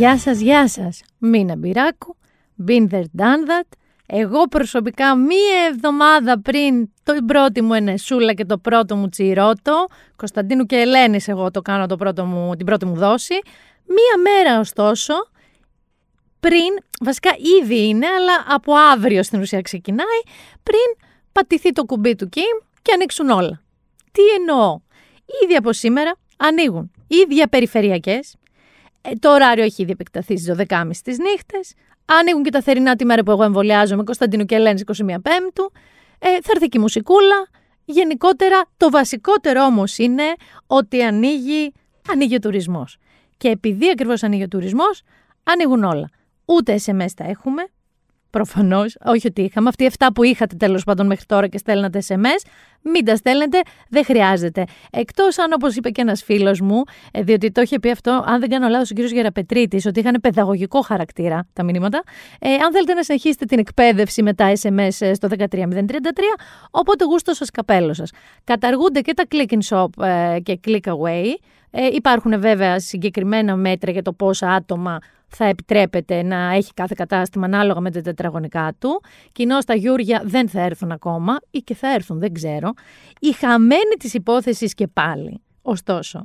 Γεια σας, γεια σας. Μίνα Μπυράκου, been there, done that. Εγώ προσωπικά μία εβδομάδα πριν το πρώτη μου ενεσούλα και το πρώτο μου τσιρότο, Κωνσταντίνου και Ελένης εγώ το κάνω το πρώτο μου, την πρώτη μου δόση, μία μέρα ωστόσο, πριν, βασικά ήδη είναι, αλλά από αύριο στην ουσία ξεκινάει, πριν πατηθεί το κουμπί του Κιμ και ανοίξουν όλα. Τι εννοώ; Ήδη από σήμερα ανοίγουν ίδια περιφερειακές, ε, το ωράριο έχει ήδη επεκταθεί στις 12.30 τις νύχτες. Ανοίγουν και τα θερινά τη μέρα που εγώ εμβολιάζομαι, Κωνσταντίνου και Ελένης 21 Πέμπτου. Ε, θα έρθει και η μουσικούλα. Γενικότερα, το βασικότερο όμως είναι ότι ανοίγει, ανοίγει ο τουρισμός. Και επειδή ακριβώς ανοίγει ο τουρισμός, ανοίγουν όλα. Ούτε SMS τα έχουμε, Προφανώς, όχι ότι είχαμε. Αυτοί οι 7 που είχατε τέλος πάντων μέχρι τώρα και στέλνατε SMS, μην τα στέλνετε, δεν χρειάζεται. Εκτός αν, όπως είπε και ένας φίλος μου, ε, διότι το είχε πει αυτό, αν δεν κάνω λάθος, ο κ. Γεραπετρίτης, ότι είχαν παιδαγωγικό χαρακτήρα τα μηνύματα. Ε, αν θέλετε να συνεχίσετε την εκπαίδευση με τα SMS ε, στο 13033, οπότε γούστο σας καπέλο σας. Καταργούνται και τα click in shop ε, και click away. Ε, υπάρχουν βέβαια συγκεκριμένα μέτρα για το πόσα άτομα θα επιτρέπεται να έχει κάθε κατάστημα ανάλογα με τα τετραγωνικά του. Κοινώ τα Γιούρια δεν θα έρθουν ακόμα ή και θα έρθουν, δεν ξέρω. Η χαμένη της υπόθεσης και πάλι. Ωστόσο,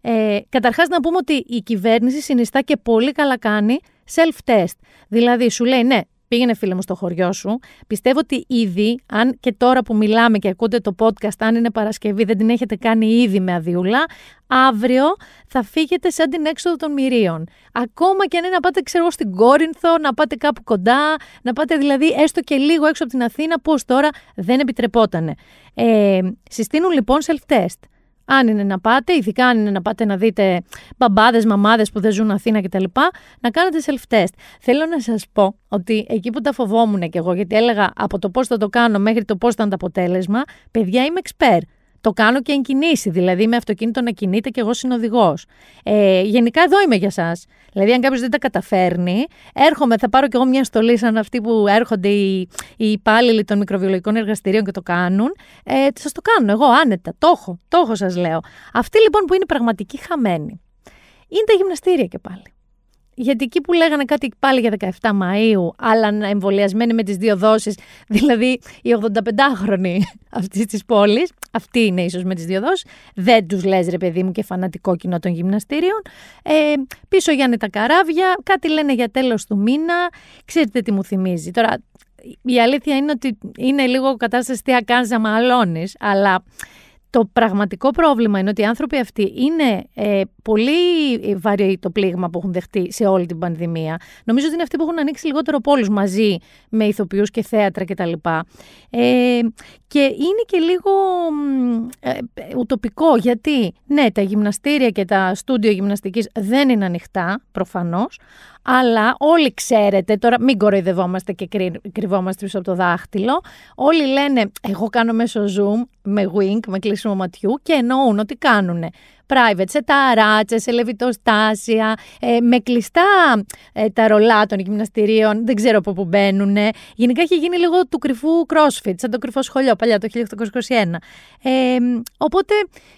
ε, καταρχάς να πούμε ότι η κυβέρνηση συνιστά και πολύ καλά κάνει self-test. Δηλαδή σου λέει ναι, Πήγαινε φίλε μου στο χωριό σου. Πιστεύω ότι ήδη, αν και τώρα που μιλάμε και ακούτε το podcast, αν είναι Παρασκευή, δεν την έχετε κάνει ήδη με αδειούλα, αύριο θα φύγετε σαν την έξοδο των μυρίων. Ακόμα και αν είναι να πάτε, ξέρω στην Κόρινθο, να πάτε κάπου κοντά, να πάτε δηλαδή έστω και λίγο έξω από την Αθήνα, πώς τώρα δεν επιτρεπότανε. Ε, συστήνουν λοιπόν self-test. Αν είναι να πάτε, ειδικά αν είναι να πάτε να δείτε μπαμπάδες, μαμάδες που δεν ζουν Αθήνα κτλ., να κάνετε self-test. Θέλω να σας πω ότι εκεί που τα φοβόμουν κι εγώ, γιατί έλεγα από το πώς θα το κάνω μέχρι το πώς ήταν το αποτέλεσμα, παιδιά είμαι expert το κάνω και εν κινήσει. Δηλαδή, με αυτοκίνητο να κινείται και εγώ συνοδηγός. Ε, γενικά, εδώ είμαι για εσά. Δηλαδή, αν κάποιος δεν τα καταφέρνει, έρχομαι, θα πάρω κι εγώ μια στολή σαν αυτή που έρχονται οι, οι υπάλληλοι των μικροβιολογικών εργαστηρίων και το κάνουν. Ε, σας το κάνω εγώ άνετα. Το έχω, το έχω, σας λέω. Αυτή λοιπόν που είναι πραγματική χαμένη είναι τα γυμναστήρια και πάλι. Γιατί εκεί που λέγανε κάτι πάλι για 17 Μαΐου, αλλά εμβολιασμένοι με τις δύο δόσεις, δηλαδή οι 85χρονοι αυτής της πόλης, αυτοί είναι ίσως με τις δύο δόσεις, δεν τους λες ρε παιδί μου και φανατικό κοινό των γυμναστήριων. Ε, πίσω Γιάννη τα καράβια, κάτι λένε για τέλος του μήνα, ξέρετε τι μου θυμίζει. Τώρα, η αλήθεια είναι ότι είναι λίγο κατάσταση τι ακάνεις να μαλώνεις, αλλά το πραγματικό πρόβλημα είναι ότι οι άνθρωποι αυτοί είναι ε, πολύ βαρύ το πλήγμα που έχουν δεχτεί σε όλη την πανδημία. Νομίζω ότι είναι αυτοί που έχουν ανοίξει λιγότερο πόλους μαζί με ηθοποιούς και θέατρα κτλ. Ε, και είναι και λίγο ε, ουτοπικό γιατί ναι τα γυμναστήρια και τα στούντιο γυμναστικής δεν είναι ανοιχτά προφανώς αλλά όλοι ξέρετε, τώρα μην κοροϊδευόμαστε και κρυβόμαστε πίσω από το δάχτυλο. Όλοι λένε, εγώ κάνω μέσω Zoom με wink, με κλείσιμο ματιού και εννοούν ότι κάνουν private, σε ταράτσε, σε λεβιτοστάσια, ε, με κλειστά ε, τα ρολά των γυμναστηρίων, δεν ξέρω από πού μπαίνουν. Γενικά έχει γίνει λίγο του κρυφού crossfit, σαν το κρυφό σχολείο παλιά το 1821. Ε, οπότε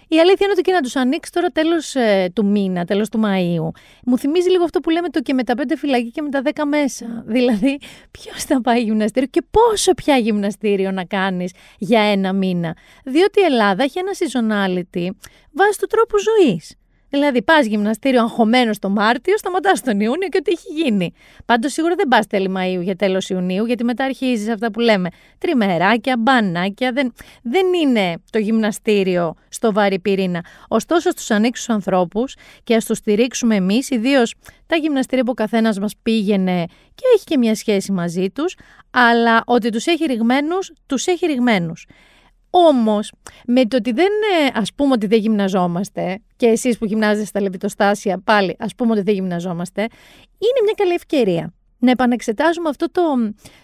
η αλήθεια είναι ότι και να τους ανοίξει τώρα τέλος ε, του μήνα, τέλος του Μαΐου. Μου θυμίζει λίγο αυτό που λέμε το και με τα πέντε φυλακή και με τα δέκα μέσα. Δηλαδή, ποιος θα πάει γυμναστήριο και πόσο πια γυμναστήριο να κάνεις για ένα μήνα. Διότι η Ελλάδα έχει ένα seasonality βάσει του τρόπου ζωής. Δηλαδή, πας γυμναστήριο αγχωμένος το Μάρτιο, σταματάς τον Ιούνιο και ό,τι έχει γίνει. Πάντως, σίγουρα δεν πας τέλη Μαΐου για τέλος Ιουνίου, γιατί μετά αρχίζεις αυτά που λέμε. Τριμεράκια, μπανάκια. Δεν, δεν είναι το γυμναστήριο στο βάρη πυρήνα. Ωστόσο, στους ανοίξους ανθρώπους και ας τους στηρίξουμε εμείς, ιδίως τα γυμναστήρια που ο καθένας μας πήγαινε και έχει και μια σχέση μαζί τους, αλλά ότι τους έχει ρηγμένους, τους έχει ρηγμένους. Όμως, με το ότι δεν ας πούμε ότι δεν γυμναζόμαστε, και εσείς που γυμνάζεστε στα λεβιτοστάσια, πάλι ας πούμε ότι δεν γυμναζόμαστε, είναι μια καλή ευκαιρία να επανεξετάζουμε αυτό το,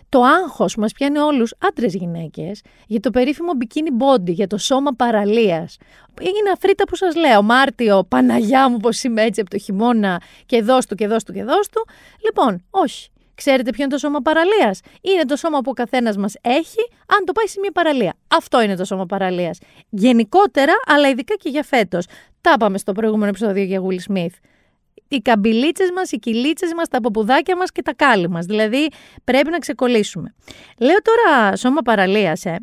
το άγχος που μας πιάνει όλους άντρες γυναίκες για το περίφημο bikini body, για το σώμα παραλίας. Είναι αφρίτα που σας λέω, Μάρτιο, Παναγιά μου πως είμαι έτσι από το χειμώνα και δώσ' του και δώσ' του και δώσ' του. Λοιπόν, όχι. Ξέρετε ποιο είναι το σώμα παραλίας; Είναι το σώμα που ο καθένας μας έχει, αν το πάει σε μια παραλία. Αυτό είναι το σώμα παραλίας. Γενικότερα, αλλά ειδικά και για φέτος. Τα είπαμε στο προηγούμενο επεισόδιο για Will Smith. οι καμπυλίτσες μας, οι κυλίτσες μας, τα ποπουδάκια μας και τα κάλλη μας. Δηλαδή πρέπει να ξεκολλήσουμε. Λέω τώρα σώμα παραλίας, ε.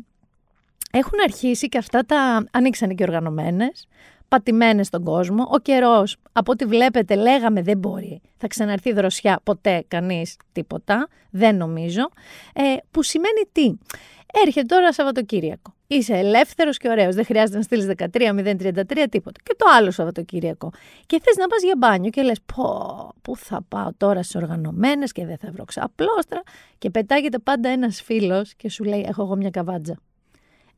Έχουν αρχίσει και αυτά τα ανοίξανε και οργανωμένες, πατημένες στον κόσμο. Ο καιρός, από ό,τι βλέπετε, λέγαμε δεν μπορεί. Θα ξαναρθεί δροσιά, ποτέ κανείς τίποτα, δεν νομίζω. Ε, που σημαίνει τι; Έρχεται τώρα Σαββατοκύριακο. Είσαι ελεύθερος και ωραίος. Δεν χρειάζεται να στείλεις 13-033 τίποτα. Και το άλλο Σαββατοκύριακο. Και θες να πας για μπάνιο και λες: Πω, πού θα πάω τώρα στις οργανωμένες και δεν θα βρω ξαπλώστρα. Και πετάγεται πάντα ένας φίλος και σου λέει: Έχω εγώ μια καβάτζα.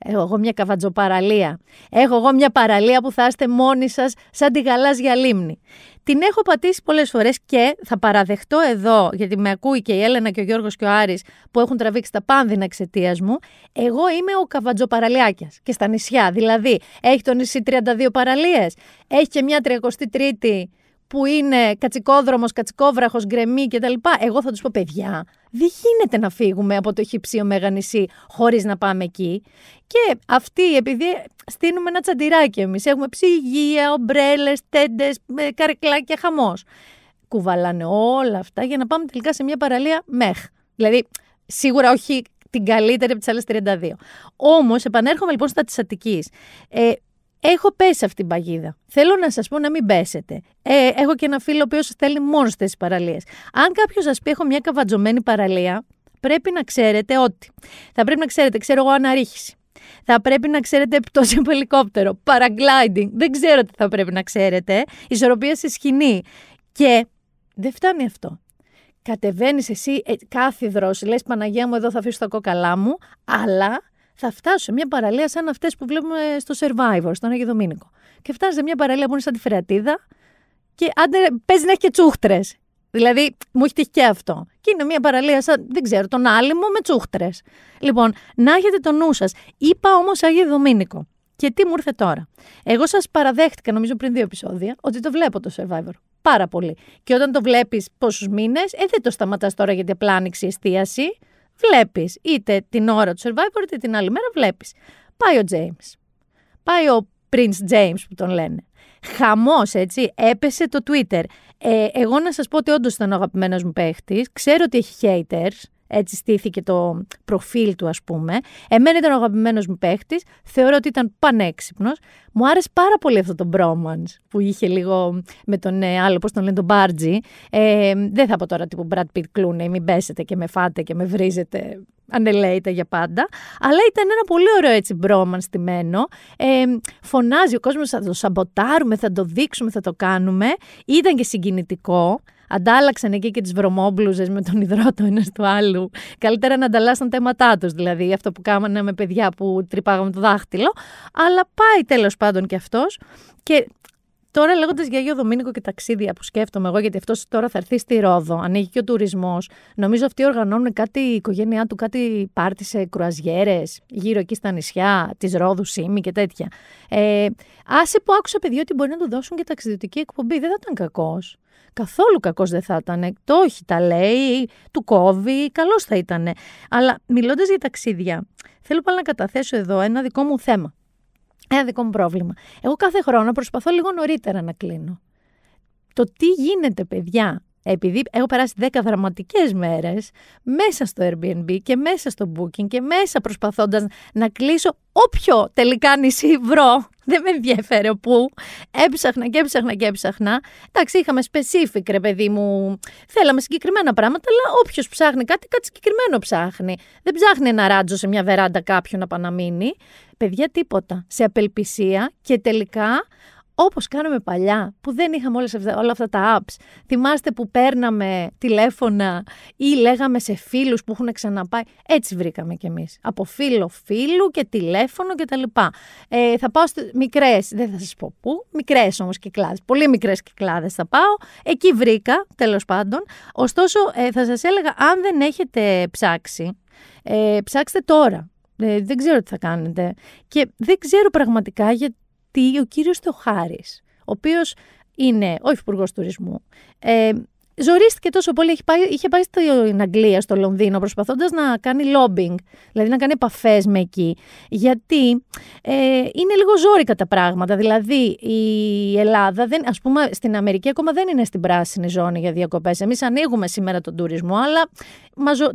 Έχω εγώ μια καβατζοπαραλία. Έχω εγώ μια παραλία που θα είστε μόνοι σας, σαν τη γαλάζια λίμνη. Την έχω πατήσει πολλές φορές και θα παραδεχτώ εδώ, γιατί με ακούει και η Έλενα και ο Γιώργος και ο Άρης που έχουν τραβήξει τα πάνδυνα εξαιτίας μου. Εγώ είμαι ο καβατζοπαραλιάκιας και στα νησιά. Δηλαδή, έχει το νησί 32 παραλίες, έχει και μια 33η που είναι κατσικόδρομος, κατσικόβραχος, γκρεμή κτλ. Εγώ θα τους πω παιδιά, δεν γίνεται να φύγουμε από το χυψίο Μέγα νησί χωρίς να πάμε εκεί. Και αυτοί, επειδή στείλουμε ένα τσαντιράκι εμείς, έχουμε ψυγεία, ομπρέλες, τέντες, καρεκλάκια, χαμός. Κουβαλάνε όλα αυτά για να πάμε τελικά σε μια παραλία μεχ. Δηλαδή, σίγουρα όχι την καλύτερη από τις άλλες 32. Όμως, επανέρχομαι λοιπόν στα της Αττικής. Ε, Έχω πέσει αυτή την παγίδα. Θέλω να σας πω να μην πέσετε. Ε, έχω και ένα φίλο ο οποίος θέλει μόνος στι παραλίες. Αν κάποιος σας πει: Έχω μια καβατζωμένη παραλία, πρέπει να ξέρετε ότι. Θα πρέπει να ξέρετε, ξέρω εγώ, αναρρίχηση. Θα πρέπει να ξέρετε πτώση από ελικόπτερο, paragliding. Δεν ξέρω τι θα πρέπει να ξέρετε. Ισορροπία στη σκηνή. Και δεν φτάνει αυτό. Κατεβαίνεις εσύ ε, κάθιδρο, λες Παναγία μου, εδώ θα αφήσω τα κόκαλά μου, αλλά θα φτάσω σε μια παραλία σαν αυτές που βλέπουμε στο Survivor, στον Άγιο Δομήνικο. Και φτάσει σε μια παραλία που είναι σαν τη Φρεατίδα και άντε παίζει να έχει και τσούχτρες. Δηλαδή, μου έχει τύχει και αυτό. Και είναι μια παραλία σαν, δεν ξέρω, τον άλυμο με τσούχτρες. Λοιπόν, να έχετε το νου σας. Είπα όμως Άγιο Δομήνικο. Και τι μου ήρθε τώρα. Εγώ σας παραδέχτηκα, νομίζω πριν δύο επεισόδια, ότι το βλέπω το Survivor. Πάρα πολύ. Και όταν το βλέπεις πόσους μήνες, ε, δεν το σταματάς τώρα γιατί απλά άνοιξε η εστίαση βλέπεις. Είτε την ώρα του survivor, είτε την άλλη μέρα βλέπεις. Πάει ο James. Πάει ο Prince James που τον λένε. Χαμός, έτσι. Έπεσε το Twitter. Ε, εγώ να σας πω ότι όντως ήταν ο αγαπημένος μου παίχτης. Ξέρω ότι έχει haters έτσι στήθηκε το προφίλ του, ας πούμε. Εμένα ήταν ο αγαπημένος μου παίχτης. Θεωρώ ότι ήταν πανέξυπνος. Μου άρεσε πάρα πολύ αυτό το bromance που είχε λίγο με τον ε, άλλο, πώς τον λένε, τον Μπάρτζι. Ε, δεν θα πω τώρα τύπου Brad Pitt Clooney, μην πέσετε και με φάτε και με βρίζετε ανελαίητα για πάντα. Αλλά ήταν ένα πολύ ωραίο έτσι bromance στημένο. Ε, φωνάζει ο κόσμος, θα το σαμποτάρουμε, θα το δείξουμε, θα το κάνουμε. Ήταν και συγκινητικό. Αντάλλαξαν εκεί και τις βρωμόμπλουζες με τον υδρότο ένας του άλλου. Καλύτερα να ανταλλάσσαν τα αίματά τους, δηλαδή αυτό που κάνανε με παιδιά που τρυπάγαμε το δάχτυλο. Αλλά πάει τέλος πάντων και αυτός. Και Τώρα λέγοντας για Αγίο Δομήνικο και ταξίδια που σκέφτομαι εγώ, γιατί αυτός τώρα θα έρθει στη Ρόδο, ανοίγει και ο τουρισμός. Νομίζω αυτοί οργανώνουν κάτι, η οικογένειά του, κάτι πάρτι σε κρουαζιέρες, γύρω εκεί στα νησιά, της Ρόδου, Σίμη και τέτοια. Ε, άσε που άκουσα παιδιά ότι μπορεί να του δώσουν και ταξιδιωτική εκπομπή. Δεν θα ήταν κακός. Καθόλου κακός δεν θα ήταν. Το όχι, τα λέει, του κόβει, καλός θα ήταν. Αλλά μιλώντας για ταξίδια, θέλω πάλι να καταθέσω εδώ ένα δικό μου θέμα. Ένα δικό μου πρόβλημα. Εγώ κάθε χρόνο προσπαθώ λίγο νωρίτερα να κλείνω. Το τι γίνεται, παιδιά, επειδή έχω περάσει 10 δραματικές μέρες μέσα στο Airbnb και μέσα στο Booking και μέσα προσπαθώντας να κλείσω όποιο τελικά νησί βρω. Δεν με ενδιαφέρει πού. Έψαχνα και έψαχνα και έψαχνα. Εντάξει, είχαμε specific, ρε παιδί μου. Θέλαμε συγκεκριμένα πράγματα, αλλά όποιος ψάχνει κάτι, κάτι συγκεκριμένο ψάχνει. Δεν ψάχνει ένα ράτζο σε μια βεράντα κάποιον να παναμείνει. Παιδιά, τίποτα. Σε απελπισία και τελικά Όπως κάναμε παλιά, που δεν είχαμε όλες αυτά, όλα αυτά τα apps. Θυμάστε που παίρναμε τηλέφωνα ή λέγαμε σε φίλους που έχουν ξαναπάει. Έτσι βρήκαμε κι εμείς. Από φίλο φίλου και τηλέφωνο κτλ. Ε, θα πάω στις μικρές, δεν θα σας πω πού, μικρές όμως κυκλάδες, πολύ μικρές κυκλάδες θα πάω. Εκεί βρήκα, τέλος πάντων. Ωστόσο, ε, θα σας έλεγα, αν δεν έχετε ψάξει, ε, ψάξτε τώρα. Ε, δεν ξέρω τι θα κάνετε. Και δεν ξέρω πραγματικά γιατί ο κύριος Θεοχάρης, ο οποίος είναι ο Υφυπουργός Τουρισμού, ε, ζορίστηκε τόσο πολύ. Είχε πάει, είχε πάει στην Αγγλία, στο Λονδίνο, προσπαθώντας να κάνει lobbying, δηλαδή να κάνει επαφές με εκεί. Γιατί ε, είναι λίγο ζόρικα τα πράγματα. Δηλαδή η Ελλάδα, δεν, ας πούμε, στην Αμερική ακόμα δεν είναι στην πράσινη ζώνη για διακοπές. Εμείς ανοίγουμε σήμερα τον τουρισμό, αλλά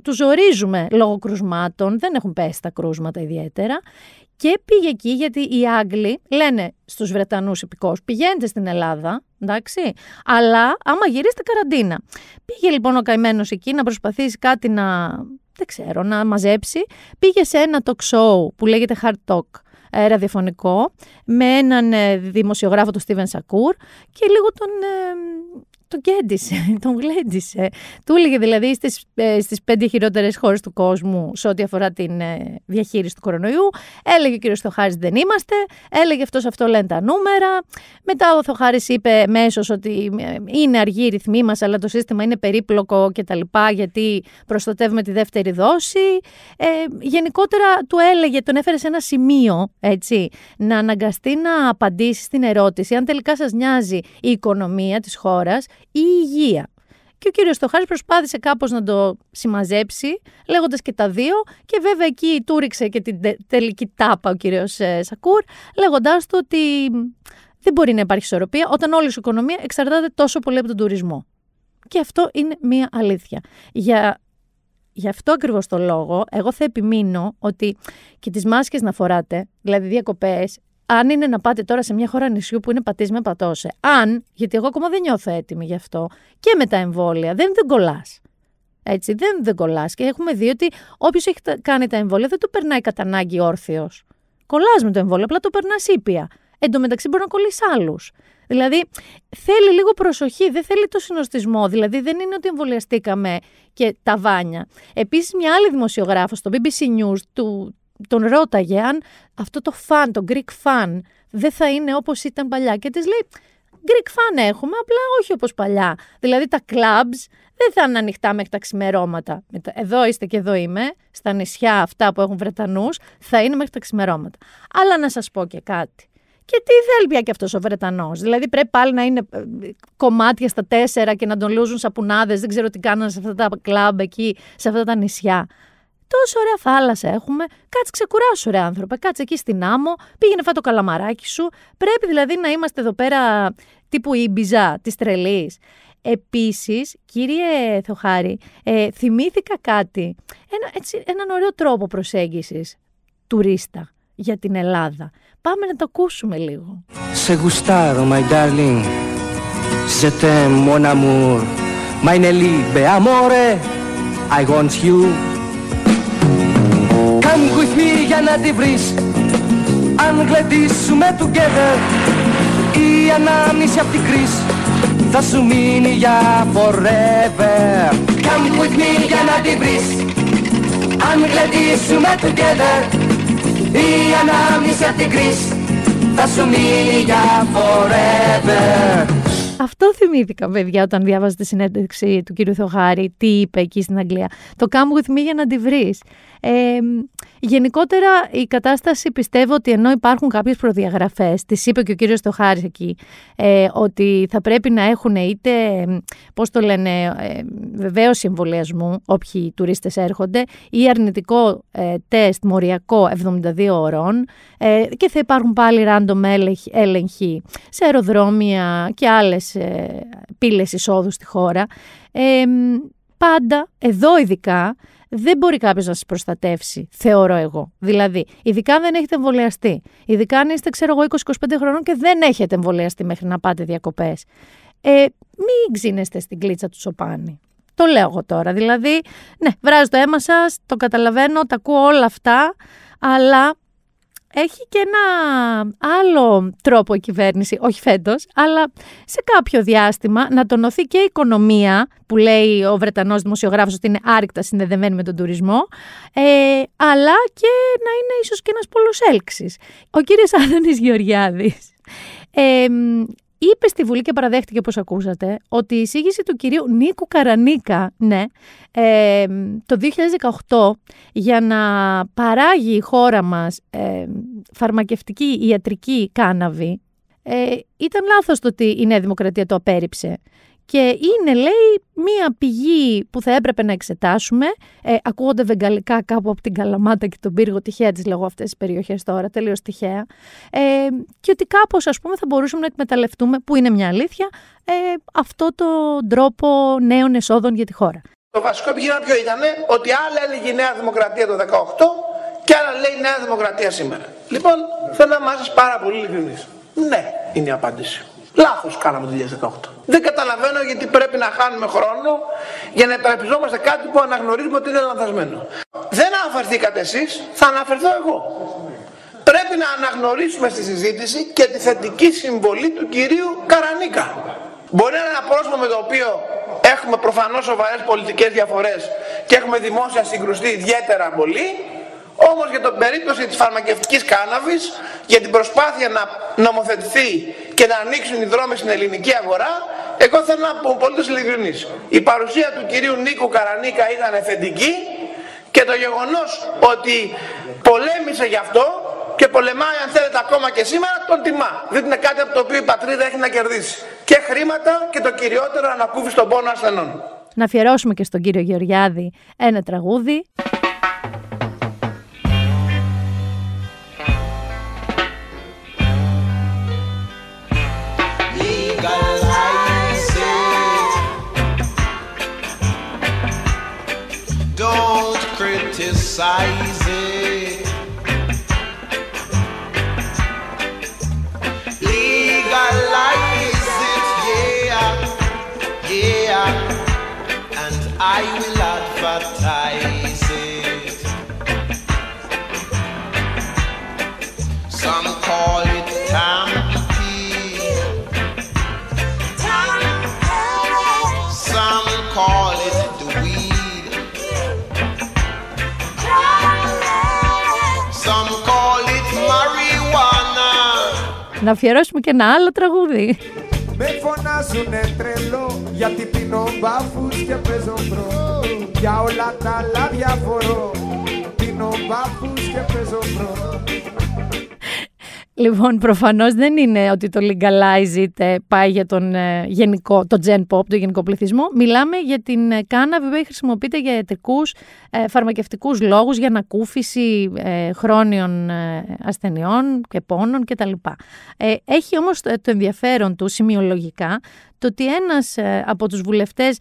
τους ζορίζουμε λόγω κρουσμάτων. Δεν έχουν πέσει τα κρούσματα ιδιαίτερα. Και πήγε εκεί γιατί οι Άγγλοι λένε στους Βρετανούς υπηκόους πηγαίνετε στην Ελλάδα, εντάξει, αλλά άμα γυρίσετε καραντίνα. Πήγε λοιπόν ο καημένος εκεί να προσπαθήσει κάτι να, δεν ξέρω, να μαζέψει. Πήγε σε ένα talk show που λέγεται Hard Talk, ε, ραδιοφωνικό, με έναν ε, δημοσιογράφο, τον Στίβεν Σακούρ, και λίγο τον, ε, τον κέντησε, τον γλέντισε. Του έλεγε δηλαδή στις, ε, στις πέντε χειρότερες χώρες του κόσμου σε ό,τι αφορά την ε, διαχείριση του κορονοϊού. Έλεγε ο κύριος Θοχάρης δεν είμαστε, έλεγε αυτός αυτό λένε τα νούμερα. Μετά ο Θοχάρης είπε μέσως ότι ε, είναι αργή η ρυθμή μας αλλά το σύστημα είναι περίπλοκο και τα λοιπά γιατί προστατεύουμε τη δεύτερη δόση. Ε, γενικότερα του έλεγε, τον έφερε σε ένα σημείο έτσι, να αναγκαστεί να απαντήσει στην ερώτηση αν τελικά σας νοιάζει η οικονομία της χώρας η υγεία. Και ο κύριος Στοχάρης προσπάθησε κάπως να το συμμαζέψει, λέγοντας και τα δύο και βέβαια εκεί του ρίξε και την τελική τάπα ο κύριος ε, Σακούρ, λέγοντάς του ότι δεν μπορεί να υπάρχει ισορροπία όταν όλη η οικονομία εξαρτάται τόσο πολύ από τον τουρισμό. Και αυτό είναι μία αλήθεια. Για, γι' αυτό ακριβώς το λόγο, εγώ θα επιμείνω ότι και τις μάσκες να φοράτε, δηλαδή διακοπές, αν είναι να πάτε τώρα σε μια χώρα νησιού που είναι πατής με πατώσε, αν, γιατί εγώ ακόμα δεν νιώθω έτοιμη γι' αυτό, και με τα εμβόλια, δεν, δεν κολλάς. Έτσι, δεν, δεν κολλάς. Και έχουμε δει ότι όποιος έχει κάνει τα εμβόλια δεν το περνάει κατά ανάγκη όρθιος. Κολλάς με το εμβόλιο, απλά το περνάς ήπια. Εν τω μεταξύ μπορεί να κολλήσει άλλους. Δηλαδή, θέλει λίγο προσοχή, δεν θέλει το συνοστισμό. Δηλαδή, δεν είναι ότι εμβολιαστήκαμε και τα βάνια. Επίσης, μια άλλη δημοσιογράφος στο BBC News του, τον ρώταγε αν αυτό το φαν, το Greek fan, δεν θα είναι όπως ήταν παλιά. Και της λέει, Greek fan έχουμε, απλά όχι όπως παλιά. Δηλαδή τα clubs δεν θα είναι ανοιχτά μέχρι τα ξημερώματα. Εδώ είστε και εδώ είμαι, στα νησιά αυτά που έχουν Βρετανούς, θα είναι μέχρι τα ξημερώματα. Αλλά να σας πω και κάτι. Και τι θέλει πια και αυτός ο Βρετανός; Δηλαδή πρέπει πάλι να είναι ε, κομμάτια στα τέσσερα και να τον λούζουν σαπουνάδες. Δεν ξέρω τι κάνανε σε αυτά τα κλαμπ εκεί, σε αυτά τα νησιά. Τόσο ωραία θάλασσα έχουμε. Κάτσε ξεκουράσου, ρε άνθρωπε. Κάτσε εκεί στην άμμο. Πήγαινε φά το καλαμαράκι σου. Πρέπει δηλαδή να είμαστε εδώ πέρα τύπου Ιμπιζά της τρελής. Επίσης, κύριε Θεοχάρη, ε, θυμήθηκα κάτι. Ένα, έτσι, έναν ωραίο τρόπο προσέγγισης τουρίστα για την Ελλάδα. Πάμε να το ακούσουμε λίγο. Σε γουστάρω, my darling. Je t'aime, mon amour. My Nelly, be amore. I want you. Come with me για να τη βρεις. Αν γλεντήσουμε together Η ανάμνηση απ' την κρίση θα σου μείνει για forever. Come with me για να τη βρεις. Αν γλεντήσουμε together Η ανάμνηση απ' την κρίση θα σου μείνει για forever αυτό θυμήθηκα, παιδιά, όταν διάβαζα τη συνέντευξη του κύριου Θεοχάρη, τι είπε εκεί στην Αγγλία. Το come with me για να τη βρεις. Ε, γενικότερα η κατάσταση πιστεύω ότι ενώ υπάρχουν κάποιες προδιαγραφές, τις είπε και ο κύριος Θεοχάρης εκεί, ε, ότι θα πρέπει να έχουν είτε, πώς το λένε, ε, βεβαίωση εμβολιασμού, όποιοι τουρίστες έρχονται, ή αρνητικό ε, τεστ μοριακό 72 ώρων ε, και θα υπάρχουν πάλι random έλεγχοι σε αεροδρόμια και άλλες ε, πύλες εισόδου στη χώρα. Ε, πάντα, εδώ ειδικά, δεν μπορεί κάποιος να σας προστατεύσει, θεωρώ εγώ. Δηλαδή, ειδικά αν δεν έχετε εμβολιαστεί, ειδικά αν είστε, ξέρω εγώ, 20-25 χρονών και δεν έχετε εμβολιαστεί μέχρι να πάτε διακοπές. Ε, μην ξύνεστε στην κλίτσα του Σοπάνη. Το λέω εγώ τώρα. Δηλαδή, ναι, βράζει το αίμα σας, το καταλαβαίνω, τα ακούω όλα αυτά, αλλά έχει και ένα άλλο τρόπο η κυβέρνηση, όχι φέτος, αλλά σε κάποιο διάστημα να τονωθεί και η οικονομία, που λέει ο Βρετανός δημοσιογράφος ότι είναι άρρηκτα συνδεδεμένη με τον τουρισμό, ε, αλλά και να είναι ίσως και ένας πολλός έλξης. Ο κύριος Άδωνης Γεωργιάδης ε, είπε στη Βουλή και παραδέχτηκε, όπως ακούσατε, ότι η εισήγηση του κυρίου Νίκου Καρανίκα, ναι, ε, το 2018 για να παράγει η χώρα μας ε, φαρμακευτική ιατρική κάναβη, ε, ήταν λάθος το ότι η Νέα Δημοκρατία το απέρριψε. Και είναι, λέει, μία πηγή που θα έπρεπε να εξετάσουμε. Ε, ακούγονται βεγγαλικά κάπου από την Καλαμάτα και τον πύργο, τυχαία τις λέγω αυτές τις περιοχές τώρα, τελείως τυχαία. Ε, και ότι κάπως, ας πούμε, θα μπορούσαμε να εκμεταλλευτούμε, που είναι μια αλήθεια, ε, αυτό το τρόπο νέων εσόδων για τη χώρα. Το βασικό επιχείρημα ποιο ήταν, ότι άλλα έλεγε η Νέα Δημοκρατία το 18 και άλλα λέει η Νέα Δημοκρατία σήμερα. Λοιπόν, θέλω να είμαστε πάρα πολύ ειλικρινείς. Ναι, είναι η απάντηση. Λάθος κάναμε το 2018. Δεν καταλαβαίνω γιατί πρέπει να χάνουμε χρόνο για να υπερασπιζόμαστε κάτι που αναγνωρίζουμε ότι είναι λανθασμένο. Δεν αναφερθήκατε εσείς, θα αναφερθώ εγώ. Πρέπει να αναγνωρίσουμε στη συζήτηση και τη θετική συμβολή του κυρίου Καρανίκα. Μπορεί να είναι ένα πρόσωπο με το οποίο έχουμε προφανώς σοβαρές πολιτικές διαφορές και έχουμε δημόσια συγκρουστεί ιδιαίτερα πολύ, όμως για την περίπτωση της φαρμακευτικής κάναβης, για την προσπάθεια να νομοθετηθεί και να ανοίξουν οι δρόμοι στην ελληνική αγορά, εγώ θέλω να πω πολύ ειλικρινής. Η παρουσία του κυρίου Νίκου Καρανίκα ήταν εφεντική και το γεγονός ότι πολέμησε γι' αυτό και πολεμάει αν θέλετε ακόμα και σήμερα τον τιμά. Δεν είναι κάτι από το οποίο η πατρίδα έχει να κερδίσει. Και χρήματα και το κυριότερο ανακούφιση στον πόνο ασθενών. Να αφιερώσουμε και στον κύριο Γεωργιάδη ένα τραγούδι. size. Να αφιερώσουμε και ένα άλλο τραγούδι. Με φωνάζουνε τρελό γιατί πίνω μπάφους και παίζω προ. Για όλα τα άλλα αδιαφορώ. Πίνω μπάφους και παίζω μπρο Λοιπόν, προφανώς δεν είναι ότι το legalize it πάει για τον ε, γενικό, το gen pop, το γενικό πληθυσμό. Μιλάμε για την ε, κάναβη που χρησιμοποιείται για ιατρικούς ε, φαρμακευτικούς λόγους, για ανακούφιση ε, χρόνιων ε, ασθενειών και πόνων κτλ. Ε, έχει όμως το, το ενδιαφέρον του σημειολογικά το ότι ένας ε, από τους βουλευτές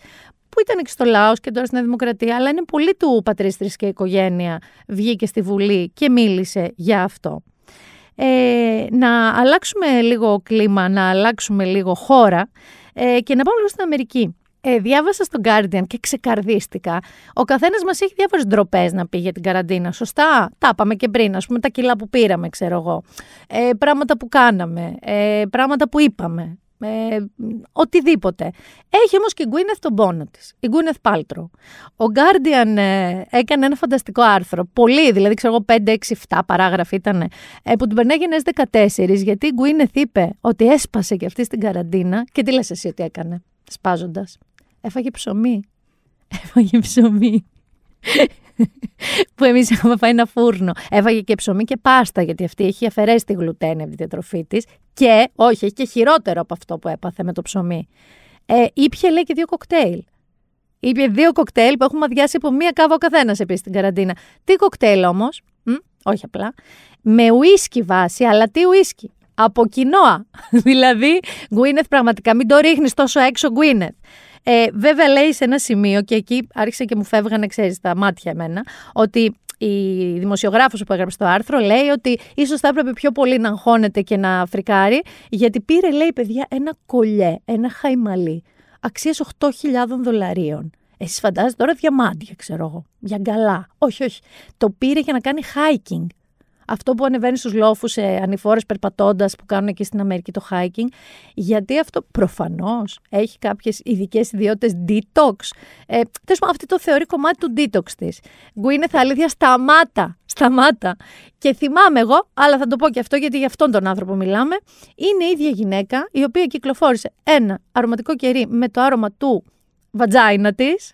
που ήταν και στο Λάος και τώρα στην Δημοκρατία, αλλά είναι πολύ του πατρίστρης και οικογένεια, βγήκε στη Βουλή και μίλησε για αυτό ε, να αλλάξουμε λίγο κλίμα, να αλλάξουμε λίγο χώρα ε, και να πάμε λίγο στην Αμερική. Ε, διάβασα στον Guardian και ξεκαρδίστηκα. Ο καθένας μας έχει διάφορες ντροπές να πει για την καραντίνα. Σωστά; Τα είπαμε και πριν, ας πούμε, τα κιλά που πήραμε, ξέρω εγώ. Ε, πράγματα που κάναμε. Ε, πράγματα που είπαμε. Ε, οτιδήποτε. Έχει όμως και η Gwyneth τον πόνο της, η Gwyneth Paltrow. Ο Guardian ε, έκανε ένα φανταστικό άρθρο, πολύ, δηλαδή ξέρω εγώ 5, 6, 7 παράγραφοι ήταν, ε, που την περνάει γενές 14, γιατί η Gwyneth είπε ότι έσπασε και αυτή στην καραντίνα και τι λες εσύ ότι έκανε, σπάζοντας. Έφαγε ψωμί. Έφαγε ψωμί που εμείς είχαμε φάει ένα φούρνο. Έφαγε και ψωμί και πάστα, γιατί αυτή έχει αφαιρέσει τη γλουτένη από τη διατροφή της. Και, όχι, έχει και χειρότερο από αυτό που έπαθε με το ψωμί. Ε, ήπια, λέει, και δύο κοκτέιλ. Ήπια δύο κοκτέιλ που έχουμε αδειάσει από μία κάβα ο καθένας επίσης στην καραντίνα. Τι κοκτέιλ όμως, όχι απλά, με ουίσκι βάση, αλλά τι ουίσκι; Από κοινόα. δηλαδή, Γκουίνεθ, πραγματικά μην το ρίχνεις τόσο έξω, Γκουίνεθ. Ε, βέβαια λέει σε ένα σημείο και εκεί άρχισε και μου φεύγανε, ξέρεις, τα μάτια εμένα, ότι η δημοσιογράφος που έγραψε το άρθρο λέει ότι ίσως θα έπρεπε πιο πολύ να αγχώνεται και να φρικάρει, γιατί πήρε, λέει, παιδιά, ένα κολλιέ, ένα χαϊμαλί, αξίας 8.000 δολαρίων. Εσείς φαντάζεστε τώρα διαμάντια, ξέρω εγώ, για γκαλά. Όχι, όχι. Το πήρε για να κάνει hiking αυτό που ανεβαίνει στους λόφους σε ανηφόρες περπατώντας που κάνουν εκεί στην Αμερική το hiking, γιατί αυτό προφανώς έχει κάποιες ειδικές ιδιότητες detox. Ε, τέλος αυτή το θεωρεί κομμάτι του detox της. Γκουίνεθ αλήθεια σταμάτα, σταμάτα. Και θυμάμαι εγώ, αλλά θα το πω και αυτό γιατί για αυτόν τον άνθρωπο μιλάμε, είναι η ίδια γυναίκα η οποία κυκλοφόρησε ένα αρωματικό κερί με το άρωμα του βατζάινα της,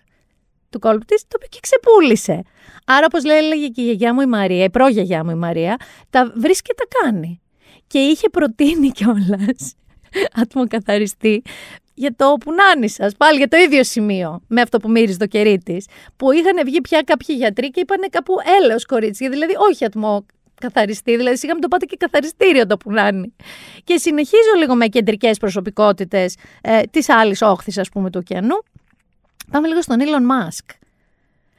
του κόλπου της, το οποίο και ξεπούλησε. Άρα, όπως έλεγε και η γιαγιά μου η Μαρία, η πρόγιαγιά μου η Μαρία, τα βρίσκει και τα κάνει. Και είχε προτείνει κιόλας ατμοκαθαριστή για το πουνάνι σας, πάλι για το ίδιο σημείο με αυτό που μύριζε το κερί της, που είχαν βγει πια κάποιοι γιατροί και είπαν κάπου έλεος κορίτσι, δηλαδή όχι ατμό καθαριστή, δηλαδή σιγά μην το πάτε και καθαριστήριο το πουνάνι. Και συνεχίζω λίγο με κεντρικές προσωπικότητες ε, της άλλης όχθης, ας πούμε, του ωκεανού. Πάμε λίγο στον Elon Musk,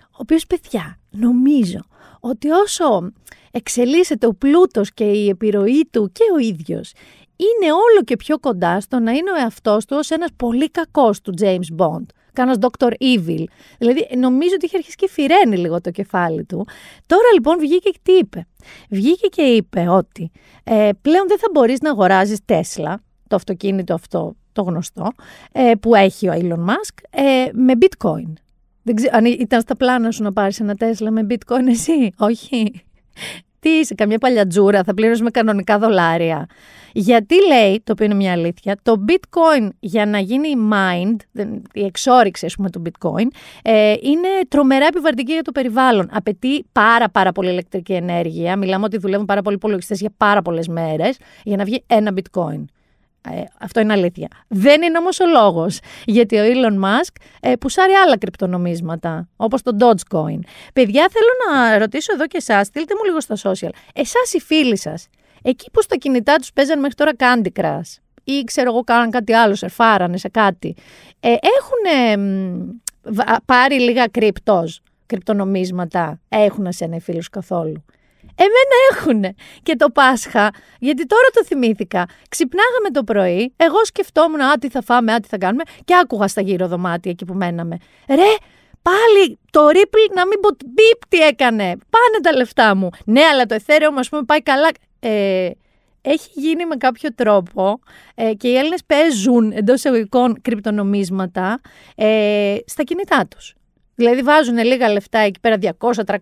ο οποίος παιδιά, νομίζω ότι όσο εξελίσσεται ο πλούτος και η επιρροή του και ο ίδιος είναι όλο και πιο κοντά στο να είναι ο εαυτός του ως ένας πολύ κακός του James Bond. Κάνα Dr. Evil. Δηλαδή, νομίζω ότι είχε αρχίσει και φυρένει λίγο το κεφάλι του. Τώρα λοιπόν βγήκε και τι είπε. Βγήκε και είπε ότι ε, πλέον δεν θα μπορείς να αγοράζεις Τέσλα, το αυτοκίνητο αυτό το γνωστό, ε, που έχει ο Elon Musk, ε, με bitcoin. Δεν ξέρω, αν ήταν στα πλάνα σου να πάρεις ένα Τέσλα με bitcoin εσύ, όχι. Τι είσαι, καμιά παλιατζούρα, θα πλήρωσε με κανονικά δολάρια. Γιατί λέει, το οποίο είναι μια αλήθεια, το bitcoin για να γίνει mind, η εξόριξη ας πούμε του bitcoin, ε, είναι τρομερά επιβαρυντική για το περιβάλλον. Απαιτεί πάρα πάρα πολύ ηλεκτρική ενέργεια. Μιλάμε ότι δουλεύουν πάρα πολλοί υπολογιστές για πάρα πολλές μέρες για να βγει ένα bitcoin. Ε, αυτό είναι αλήθεια. Δεν είναι όμως ο λόγος, γιατί ο Elon Musk ε, πουσάρει άλλα κρυπτονομίσματα, όπως το Dogecoin. Παιδιά, θέλω να ρωτήσω εδώ και εσάς, στείλτε μου λίγο στα social. Εσάς οι φίλοι σας, εκεί που στα κινητά τους παίζαν μέχρι τώρα Candy Crush, ή ξέρω εγώ κάναν κάτι άλλο, σερφάρανε σε κάτι, ε, έχουν πάρει λίγα κρυπτός, κρυπτονομίσματα, έχουν σε ένα φίλους καθόλου; Εμένα έχουν. Και το Πάσχα, γιατί τώρα το θυμήθηκα. Ξυπνάγαμε το πρωί, εγώ σκεφτόμουν, Α, τι θα φάμε, Α, τι θα κάνουμε, και άκουγα στα γύρω δωμάτια εκεί που μέναμε. Ρε, πάλι το Ripple να μην πω μπιπ τι έκανε. Πάνε τα λεφτά μου. Ναι, αλλά το Ethereum, ας πούμε, πάει καλά. Ε, έχει γίνει με κάποιο τρόπο ε, και οι Έλληνες παίζουν εντός εισαγωγικών κρυπτονομίσματα ε, στα κινητά τους. Δηλαδή βάζουν λίγα λεφτά εκεί πέρα 200, 300,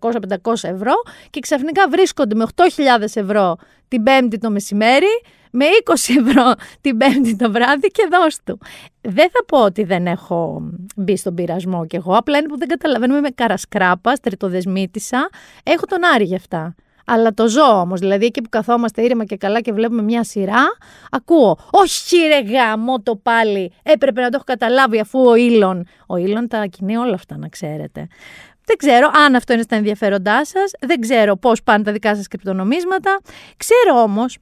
500 ευρώ και ξαφνικά βρίσκονται με 8.000 ευρώ την πέμπτη το μεσημέρι, με 20 ευρώ την πέμπτη το βράδυ και δώσ' του. Δεν θα πω ότι δεν έχω μπει στον πειρασμό κι εγώ, απλά είναι που δεν καταλαβαίνουμε με καρασκράπας, τριτοδεσμήτησα, έχω τον Άρη γι' αυτά. Αλλά το ζω όμως. Δηλαδή, εκεί που καθόμαστε ήρεμα και καλά και βλέπουμε μια σειρά, ακούω. Όχι, ρε γάμο το πάλι. Έπρεπε να το έχω καταλάβει αφού ο Ήλον. Ο Ήλον τα κινεί όλα αυτά, να ξέρετε. Δεν ξέρω αν αυτό είναι στα ενδιαφέροντά σας. Δεν ξέρω πώς πάνε τα δικά σας κρυπτονομίσματα. Ξέρω όμως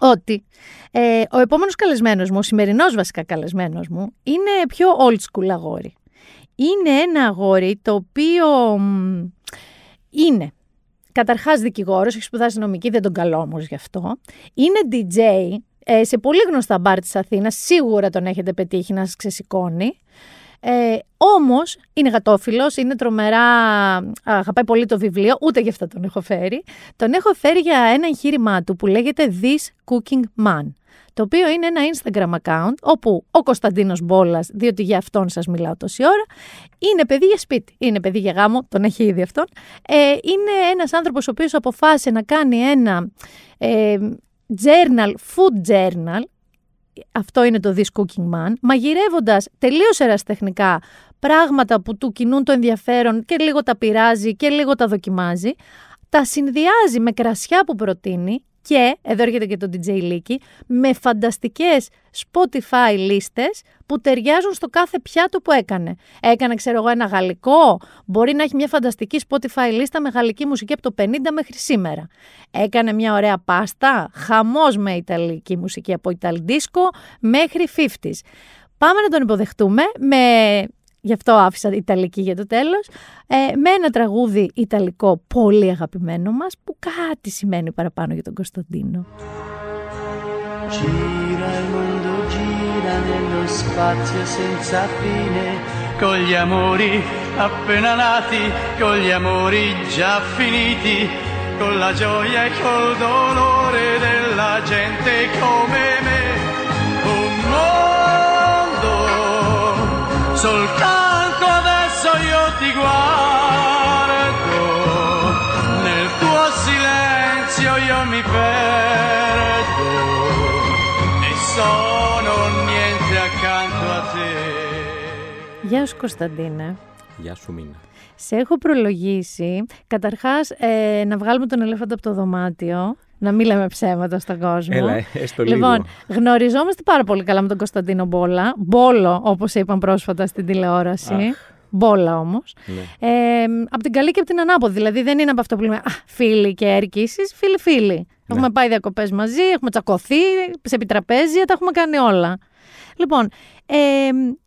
ότι ε, ο επόμενος καλεσμένος μου, ο σημερινός βασικά καλεσμένος μου, είναι πιο old school αγόρι. Είναι ένα αγόρι το οποίο είναι Καταρχάς δικηγόρος, έχει σπουδάσει νομική, δεν τον καλό όμως γι' αυτό. Είναι DJ ε, σε πολύ γνωστά μπαρ της Αθήνας. Σίγουρα τον έχετε πετύχει να σας ξεσηκώνει. Ε, Όμως είναι γατόφιλος, είναι τρομερά. Αγαπάει πολύ το βιβλίο, ούτε γι' αυτό τον έχω φέρει. Τον έχω φέρει για ένα εγχείρημά του που λέγεται This Cooking Man το οποίο είναι ένα Instagram account όπου ο Κωνσταντίνος Μπόλας, διότι για αυτόν σας μιλάω τόση ώρα, είναι παιδί για σπίτι, είναι παιδί για γάμο, τον έχει ήδη αυτόν. Ε, είναι ένας άνθρωπος ο οποίος αποφάσισε να κάνει ένα ε, journal, food journal, αυτό είναι το This Cooking Man, μαγειρεύοντας τελείως εραστεχνικά πράγματα που του κινούν το ενδιαφέρον και λίγο τα πειράζει και λίγο τα δοκιμάζει, τα συνδυάζει με κρασιά που προτείνει και, εδώ έρχεται και το DJ Leaky, με φανταστικές Spotify λίστες που ταιριάζουν στο κάθε πιάτο που έκανε. Έκανε, ξέρω εγώ, ένα γαλλικό, μπορεί να έχει μια φανταστική Spotify λίστα με γαλλική μουσική από το 50 μέχρι σήμερα. Έκανε μια ωραία πάστα, χαμός με ιταλική μουσική από Disco μέχρι 50s. Πάμε να τον υποδεχτούμε με γι' αυτό άφησα Ιταλική για το τέλος, ε, με ένα τραγούδι Ιταλικό πολύ αγαπημένο μας, που κάτι σημαίνει παραπάνω για τον Κωνσταντίνο. Gira il mondo, gira nello spazio senza fine, con gli amori appena nati, con gli amori già finiti, con la gioia e col dolore della gente come me. Γεια σου Κωνσταντίνε. Γεια σου Μίνα. Σε έχω προλογίσει, καταρχάς, ε, να βγάλουμε τον ελέφαντα από το δωμάτιο Να μην λέμε ψέματα στον κόσμο. Έλα, έστω Λοιπόν, λίγο. γνωριζόμαστε πάρα πολύ καλά με τον Κωνσταντίνο Μπόλα. Μπόλο, όπως είπαν πρόσφατα στην τηλεόραση. Αχ. Μπόλα όμως. Ναι. Ε, από την καλή και από την ανάποδη. Δηλαδή δεν είναι από αυτό που λέμε Α, φίλοι και ερκήσεις, φίλοι-φίλοι. Ναι. Έχουμε πάει διακοπές μαζί, έχουμε τσακωθεί σε επιτραπέζια, τα έχουμε κάνει όλα. Λοιπόν, ε,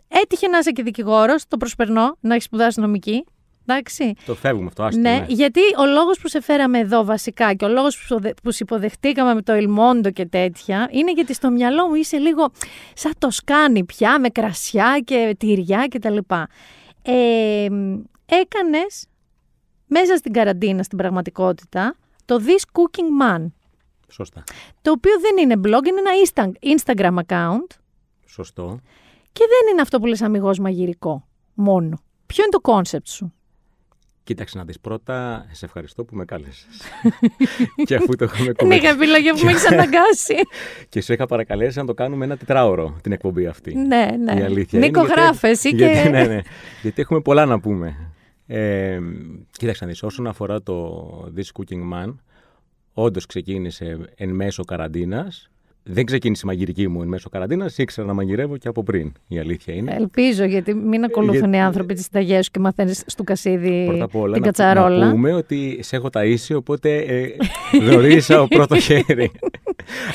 έτυχε να είσαι και δικηγόρος, το προσπερνώ, να έχεις σπουδάσει νομική. Εντάξει. Το φεύγουμε αυτό, άστο. Ναι, ναι. γιατί ο λόγος που σε φέραμε εδώ βασικά και ο λόγος που, σου- που σε υποδεχτήκαμε με το Ελμόντο και τέτοια είναι γιατί στο μυαλό μου είσαι λίγο σαν το σκάνι πια με κρασιά και τυριά και τα λοιπά. Ε, έκανες μέσα στην καραντίνα στην πραγματικότητα το This Cooking Man Σωστά. το οποίο δεν είναι blog, είναι ένα Insta- Instagram account Σωστό. Και δεν είναι αυτό που λες αμυγός μαγειρικό μόνο. Ποιο είναι το concept σου; Κοίταξε να δεις πρώτα, σε ευχαριστώ που με κάλεσες. και αφού το είχαμε Δεν κουβέντα. είχα επιλογή που με έχεις αναγκάσει. και σε είχα παρακαλέσει να το κάνουμε ένα τετράωρο την εκπομπή αυτή. Ναι, ναι. Η αλήθεια Νίκο είναι γιατί- γράφε, εσύ γιατί, και... ναι, ναι. γιατί έχουμε πολλά να πούμε. Ε, κοίταξε να δεις, όσον αφορά το This Cooking Man, όντως ξεκίνησε εν μέσω καραντίνας. Δεν ξεκίνησε η μαγειρική μου εν μέσω καραντίνας, ήξερα να μαγειρεύω και από πριν, η αλήθεια είναι. Ελπίζω, γιατί μην ακολουθούν γιατί- οι άνθρωποι τις συνταγές σου και μαθαίνεις στο κασίδι Πρώτα απ' όλα την να, κατσαρόλα. να πούμε ότι σε έχω ταΐσει, οπότε ε, γνωρίσα από πρώτο χέρι.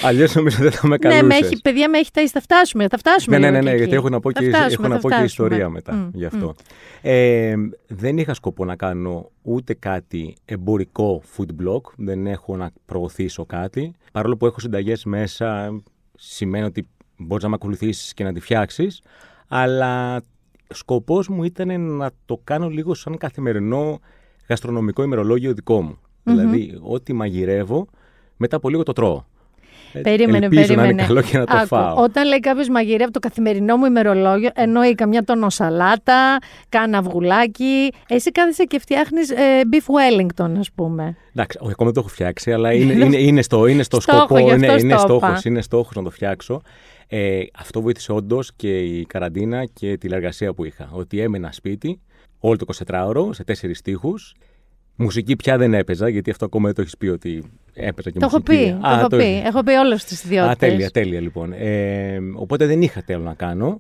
Αλλιώς νομίζω δεν θα με ναι, καλούσες. με έχει, παιδιά, με έχει ταΐσει. Θα φτάσουμε. Θα φτάσουμε Ναι, ναι, λίγο ναι, και ναι, εκεί. γιατί έχω να πω Θα και, φτάσουμε, έχω να θα πω και φτάσουμε. ιστορία μετά Μμ, γι' μμ. αυτό. Ε, δεν είχα σκοπό να κάνω ούτε κάτι εμπορικό food blog, δεν έχω να προωθήσω κάτι. Παρόλο που έχω συνταγές μέσα, σημαίνει ότι μπορείς να με ακολουθήσεις και να τη φτιάξεις, αλλά σκοπός μου ήταν να το κάνω λίγο σαν καθημερινό γαστρονομικό ημερολόγιο δικό μου. Δηλαδή, ό,τι μαγειρεύω, μετά από λίγο το τρώω. Έτσι, Περίμενε, Ελπίζω περίμενε. να είναι καλό και να το Άκου, φάω. Όταν λέει κάποιος μαγειρεύει το καθημερινό μου ημερολόγιο, εννοεί καμιά τονοσαλάτα, κάνα αυγουλάκι. Εσύ κάθεσαι και φτιάχνεις beef wellington, ας πούμε. Εντάξει, όχι, ακόμα δεν το έχω φτιάξει, αλλά είναι, είναι, είναι στο, είναι στο Στόχο, σκοπό. γι' αυτό είναι, είναι στο στόχος, είπα. είναι στόχος να το φτιάξω. Ε, αυτό βοήθησε όντως και η καραντίνα και η τηλεργασία που είχα. Ότι έμενα σπίτι όλο το 24ωρο σε τέσσερις τείχους. Μουσική πια δεν έπαιζα, γιατί αυτό ακόμα δεν το έχεις πει ότι έπαιζα και Το έχω μουσική. πει. Το Α, έχω το πει. έχεις. Έχω πει όλες τις ιδιότητες. Α, τέλεια, τέλεια λοιπόν. Ε, οπότε δεν είχα τέλο να κάνω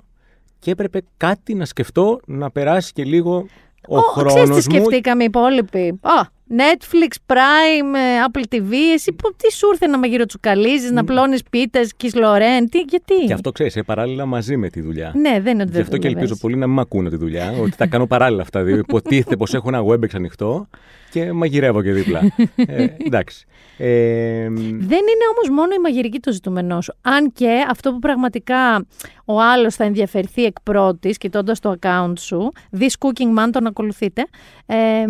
και έπρεπε κάτι να σκεφτώ να περάσει και λίγο ο, Ξέρεις χρόνος τι μου. σκεφτήκαμε οι υπόλοιποι. Α, Netflix, Prime, ε, Apple TV. Εσύ που- τι σου ήρθε να μαγειροτσουκαλίζεις, να πλώνεις πίτες, Κισλορέν, τι, γιατί; Και αυτό ξέρεις, παράλληλα μαζί με τη δουλειά. Ναι, δεν είναι ότι Γι' δεν αυτό και δουλεύεις. ελπίζω πολύ να μην με ακούνε τη δουλειά, ότι τα κάνω παράλληλα αυτά δύο. Υποτίθεται πως έχω ένα WebEx ανοιχτό και μαγειρεύω και δίπλα. ε, εντάξει. Ε, Δεν είναι όμως μόνο η μαγειρική το ζητούμενό σου. Αν και αυτό που πραγματικά ο άλλος θα ενδιαφερθεί εκ πρώτης, κοιτώντας το account σου, This Cooking Man, τον ακολουθείτε, ε,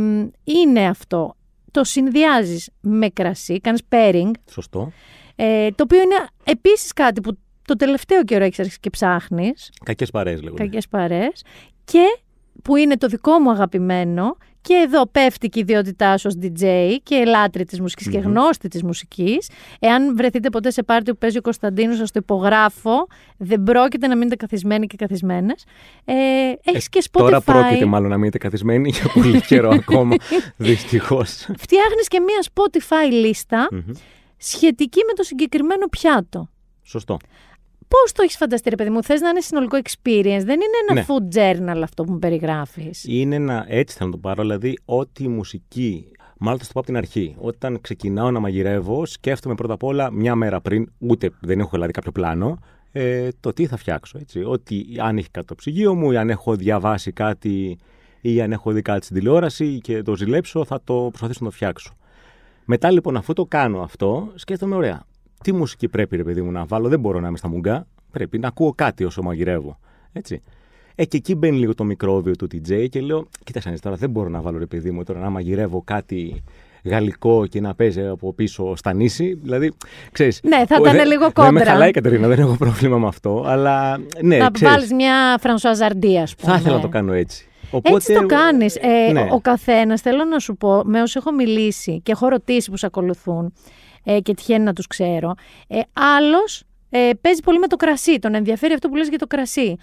είναι αυτό. Το συνδυάζεις με κρασί, κάνεις pairing, σωστό. ε, το οποίο είναι επίσης κάτι που το τελευταίο καιρό έχεις αρχίσει και ψάχνεις, Κακές παρέες λέγονται. κακές παρές, και που είναι το δικό μου αγαπημένο, και εδώ πέφτει και η ιδιότητά σου ως DJ και λάτρη της μουσικης και γνώστη της μουσικής. Εάν βρεθείτε ποτέ σε πάρτι που παίζει ο Κωνσταντίνος, σας το υπογράφω, δεν πρόκειται να μείνετε καθισμένοι και καθισμένες. Ε, έχεις και Spotify. Τώρα πρόκειται μάλλον να μείνετε καθισμένοι για πολύ καιρό ακόμα. Δυστυχώς. Φτιάχνεις και μία Spotify λίστα σχετική με το συγκεκριμένο πιάτο. Σωστό. Πώς το έχεις φανταστεί, ρε παιδί μου, θες να είναι συνολικό experience, δεν είναι ένα Ναι. food journal αυτό που μου περιγράφεις. Είναι ένα, έτσι θα το πάρω, δηλαδή ό,τι μουσική. Μάλλον θα το πω από την αρχή. Όταν ξεκινάω να μαγειρεύω, σκέφτομαι πρώτα απ' όλα μια μέρα πριν, ούτε δεν έχω δηλαδή κάποιο πλάνο, ε, το τι θα φτιάξω. Έτσι. Ότι αν έχει κάτι το ψυγείο μου, ή αν έχω διαβάσει κάτι, ή αν έχω δει κάτι στην τηλεόραση και το ζηλέψω, θα το προσπαθήσω να το φτιάξω. Μετά λοιπόν, αφού το κάνω αυτό, σκέφτομαι, ωραία. Τι μουσική πρέπει, ρε παιδί μου, να βάλω; Δεν μπορώ να είμαι στα μουγκά. Πρέπει να ακούω κάτι όσο μαγειρεύω. Έτσι. Ε, και εκεί μπαίνει λίγο το μικρόβιο του DJ και λέω: Κοίταξε, να δεις τώρα δεν μπορώ να βάλω ρε παιδί μου τώρα να μαγειρεύω κάτι γαλλικό και να παίζει από πίσω στα νήσι. Δηλαδή, ξέρεις, Ναι, θα ο- ήταν δεν- λίγο Δεν με κόντρα. χαλάει η Κατερίνα, δεν έχω πρόβλημα με αυτό. Αλλά ναι, να ξέρεις, βάλεις μια Φρανσουαζαρντία, ας πούμε. θα ήθελα να το κάνω έτσι. Έτσι το κάνεις. Ε, ναι. Ο, ο καθένας, θέλω να σου πω, με όσου έχω μιλήσει και έχω ρωτήσει που σε ακολουθούν ε, και τυχαίνει να τους ξέρω, ε, άλλος ε, παίζει πολύ με το κρασί. Τον ενδιαφέρει αυτό που λες για το κρασι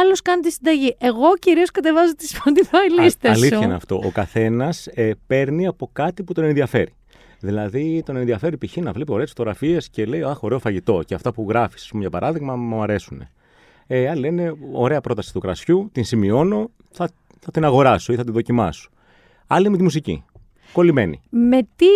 Άλλος κάνει τη συνταγή. Εγώ κυρίως κατεβάζω τι Spotify Α- λίστες σου. Αλήθεια είναι αυτό. Ο καθένας ε, παίρνει από κάτι που τον ενδιαφέρει. Δηλαδή τον ενδιαφέρει π.χ. να βλέπει ωραίες φωτογραφίες και λέει Αχ, ωραίο φαγητό. Και αυτά που γράφεις, για παράδειγμα, μου αρέσουν. Ε, άλλοι λένε Ωραία πρόταση του κρασιού, την σημειώνω, θα, θα την αγοράσω ή θα την δοκιμάσω. Άλλοι με τη μουσική. Κολλημένοι. Με τι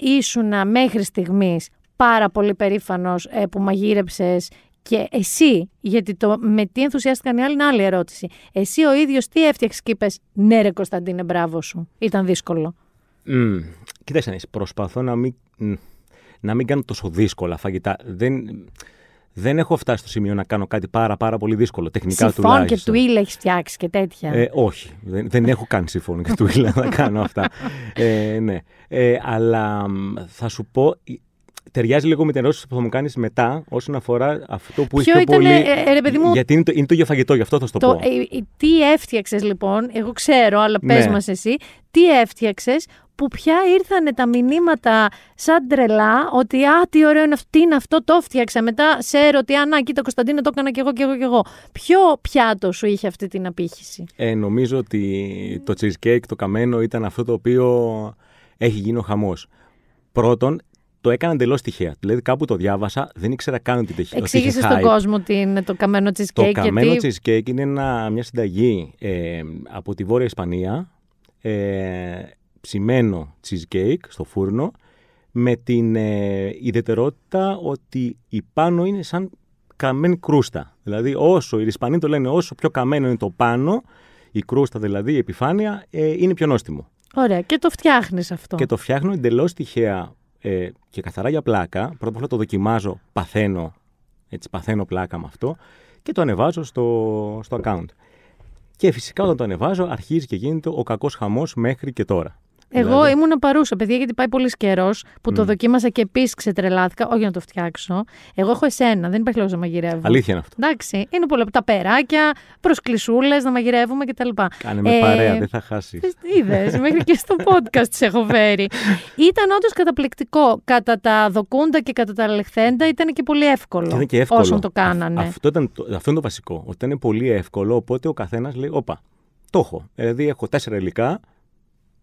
ήσουνα μέχρι στιγμής πάρα πολύ περήφανος ε, που μαγείρεψες και εσύ, γιατί το με τι ενθουσιάστηκαν οι άλλοι είναι άλλη ερώτηση. Εσύ ο ίδιος τι έφτιαξες και είπες ναι ρε Κωνσταντίνε μπράβο σου. Ήταν δύσκολο. Mm. Κοίταξε να δεις, προσπαθώ να μην, μ, να μην κάνω τόσο δύσκολα φαγητά. Δεν, δεν έχω φτάσει στο σημείο να κάνω κάτι πάρα πάρα πολύ δύσκολο, τεχνικά Συμφών και τουλάχιστον. τουίλ έχεις φτιάξει και τέτοια. Ε, όχι, δεν, δεν έχω κάνει συμφώνη και του ήλα να κάνω αυτά. Ε, ναι. Ε, αλλά μ, θα σου πω, ε, ταιριάζει λίγο με την ερώτηση που θα μου κάνεις μετά όσον αφορά αυτό που Ποιο έχει πιο ήτανε, πολύ. ε, ρε παιδί μου, Γιατί είναι το, είναι το για φαγητό, γι' αυτό θα σου το, Το, πω. ε, ε, τι έφτιαξες λοιπόν, εγώ ξέρω, αλλά πες Ναι. μας εσύ, τι έφτιαξες που πια ήρθαν τα μηνύματα σαν τρελά ότι «Α, τι ωραίο είναι αυτό, τι είναι αυτό, το έφτιαξα». Μετά σε ότι «Α, να, κοίτα Κωνσταντίνο, το έκανα κι εγώ κι εγώ κι εγώ». Ποιο πιάτο σου είχε αυτή την απήχηση; Ε, νομίζω ότι το cheesecake, το καμένο ήταν αυτό το οποίο έχει γίνει ο χαμός. Πρώτον, το έκανα εντελώς τυχαία. Δηλαδή κάπου το διάβασα, δεν ήξερα καν ότι είχε Εξήγησες είχε στον hype. κόσμο τι είναι το καμένο cheesecake. Το καμένο γιατί... cheesecake είναι ένα, μια συνταγή ε, από τη Βόρεια Ισπανία, ε, ψημένο cheesecake στο φούρνο, με την ε, ιδιαιτερότητα ότι η πάνω είναι σαν καμένη κρούστα. Δηλαδή όσο, οι Ισπανοί το λένε, όσο πιο καμένο είναι το πάνω, η κρούστα δηλαδή, η επιφάνεια, ε, είναι πιο νόστιμο. Ωραία, και το φτιάχνεις αυτό. Και το φτιάχνω εντελώς τυχαία ε, και καθαρά για πλάκα. Πρώτα απ' όλα το δοκιμάζω, παθαίνω, έτσι, παθαίνω πλάκα με αυτό και το ανεβάζω στο, στο account. Και φυσικά όταν το ανεβάζω αρχίζει και γίνεται ο κακός χαμός μέχρι και τώρα. Εγώ Δηλαδή, ήμουν παρούσα, παιδιά, γιατί πάει πολύς καιρός που το Μμ. δοκίμασα και επίσης ξετρελάθηκα. Όχι να το φτιάξω. Εγώ έχω εσένα, δεν υπάρχει λόγος να μαγειρεύω. Αλήθεια είναι αυτό. Εντάξει, είναι πολλά τα περάκια, προσκλησούλε να μαγειρεύουμε κτλ. Κάνε με παρέα, δεν θα χάσεις. Είδες, μέχρι και στο podcast σε έχω φέρει. Ήταν όντως καταπληκτικό. Κατά τα δοκούντα και κατά τα λεχθέντα ήταν και πολύ εύκολο. Και ήταν και εύκολο. Όσον το κάνανε. Α- αυτό, ήταν, το- αυτό είναι το βασικό. Ότι ήταν πολύ εύκολο, οπότε ο καθένας λέει: Όπα, το έχω. Δηλαδή έχω τέσσερα υλικά,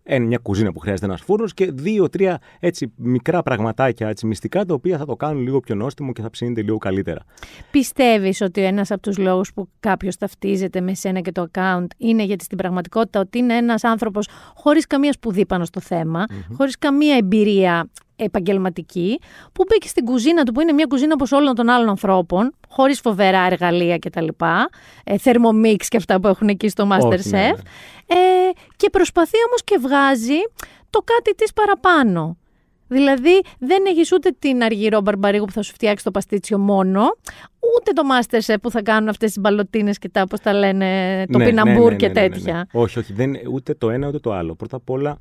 ένα, μια κουζίνα που χρειάζεται ένας φούρνος και δύο-τρία έτσι μικρά πραγματάκια έτσι, μυστικά τα οποία θα το κάνουν λίγο πιο νόστιμο και θα ψήνεται λίγο καλύτερα. Πιστεύεις ότι ένας από τους λόγους που κάποιος ταυτίζεται με σένα και το account είναι γιατί στην πραγματικότητα ότι είναι ένας άνθρωπος χωρίς καμία σπουδή πάνω στο θεμα χωρίς καμία εμπειρία επαγγελματική, που μπήκε στην κουζίνα του, που είναι μια κουζίνα όπως όλων των άλλων ανθρώπων, χωρίς φοβερά εργαλεία κτλ. Ε, θερμομίξ και αυτά που έχουν εκεί στο Masterchef. Όχι, ναι, ναι. Ε, και προσπαθεί όμως και βγάζει το κάτι της παραπάνω. Δηλαδή δεν έχεις ούτε την αργυρό μπαρμπαρίγου που θα σου φτιάξει το παστίτσιο μόνο, ούτε το Masterchef που θα κάνουν αυτές τις μπαλωτίνες και τα, όπως τα λένε, το Ναι, πιναμπούρ ναι, ναι, και ναι, ναι, ναι, ναι. τέτοια. Όχι, όχι, δεν, ούτε το ένα ούτε το άλλο. Πρώτα απ' όλα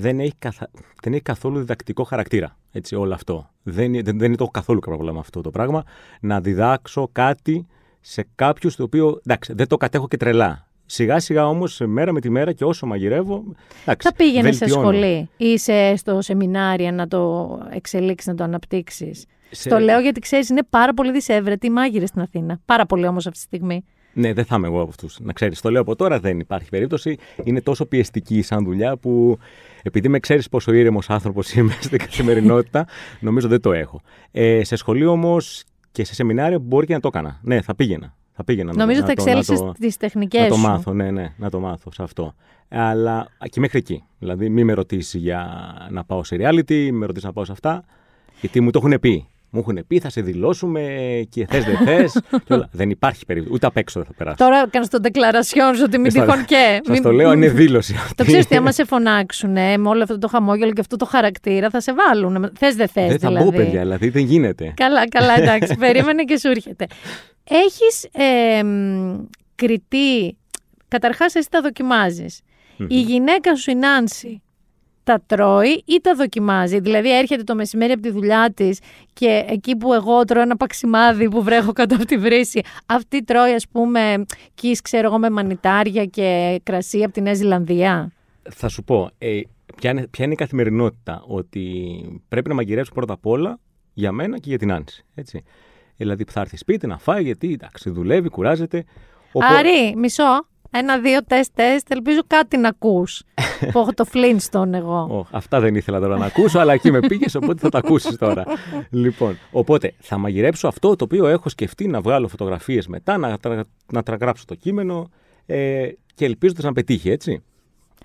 δεν έχει, καθα... δεν έχει καθόλου διδακτικό χαρακτήρα έτσι, όλο αυτό. Δεν, δεν, δεν είναι το καθόλου πρόβλημα αυτό το πράγμα. Να διδάξω κάτι σε κάποιου το οποίο εντάξει, δεν το κατέχω και τρελά. Σιγά σιγά όμως, μέρα με τη μέρα και όσο μαγειρεύω. Εντάξει, Θα πήγαινες σε βελτιώνω. σχολή ή σε, στο σεμινάρια να το εξελίξεις, να το αναπτύξεις; Σε- Το λέω γιατί ξέρεις είναι πάρα πολύ δυσέβρετοι οι μάγειρες στην Αθήνα. Πάρα πολύ όμως αυτή τη στιγμή. Ναι, δεν θα είμαι εγώ από αυτούς. Να ξέρεις, το λέω από τώρα, δεν υπάρχει περίπτωση. Είναι τόσο πιεστική σαν δουλειά που επειδή με ξέρεις πόσο ήρεμος άνθρωπος είμαι στην καθημερινότητα, νομίζω δεν το έχω. Ε, σε σχολείο όμως και σε σεμινάρια μπορεί και να το έκανα. Ναι, θα πήγαινα. Θα πήγαινα να- Νομίζω να θα το- να εξέλιξες το- τις τεχνικές να το σου. μάθω, ναι, ναι, να το μάθω σε αυτό. Αλλά και μέχρι εκεί. Δηλαδή, μην με ρωτήσεις για να πάω σε reality, μην με ρωτήσεις να πάω σε αυτά. Γιατί μου το έχουν πει. Μου έχουν πει, θα σε δηλώσουμε και θες δεν θες. δεν υπάρχει περίπτωση. Ούτε απ' έξω δεν θα περάσει. Τώρα κάνω το declaration σου ότι μην τυχόν και. Σας το λέω, είναι δήλωση. Το αυτή. ξέρεις ότι άμα σε φωνάξουν με όλο αυτό το χαμόγελο και αυτό το χαρακτήρα θα σε βάλουν. Θες δεν θες Δεν θα δηλαδή. μπω, παιδιά, δηλαδή δεν γίνεται. Καλά, καλά, εντάξει. περίμενε και σου έρχεται. Έχεις ε, μ, κριτή. Καταρχάς, εσύ τα δοκιμάζεις. Η γυναίκα σου, η Νάνση, τα τρώει ή τα δοκιμάζει. Δηλαδή, έρχεται το μεσημέρι από τη δουλειά της και εκεί που εγώ τρώω ένα παξιμάδι που βρέχω κάτω από τη βρύση, αυτή τρώει, ας πούμε, κις ξέρω εγώ, με μανιτάρια και κρασί από τη Νέα Ζηλανδία. Θα σου πω, ε, ποια, είναι, ποια είναι η καθημερινότητα; Ότι πρέπει να μαγειρέψω πρώτα απ' όλα για μένα και για την Άνση. Έτσι. Δηλαδή, θα έρθει σπίτι να φάει, γιατί εντάξει, δουλεύει, κουράζεται. Οπό- Άρη, μισό. Ένα-δύο τεστ τεστ. Ελπίζω κάτι να ακούς. που έχω το Flintstone εγώ. Ω, αυτά δεν ήθελα τώρα να ακούσω, αλλά εκεί με πήγες, οπότε θα τα ακούσεις τώρα. λοιπόν, οπότε θα μαγειρέψω αυτό το οποίο έχω σκεφτεί να βγάλω φωτογραφίες μετά, να, τρα- να τραγράψω το κείμενο ε, και ελπίζοντα να πετύχει, έτσι.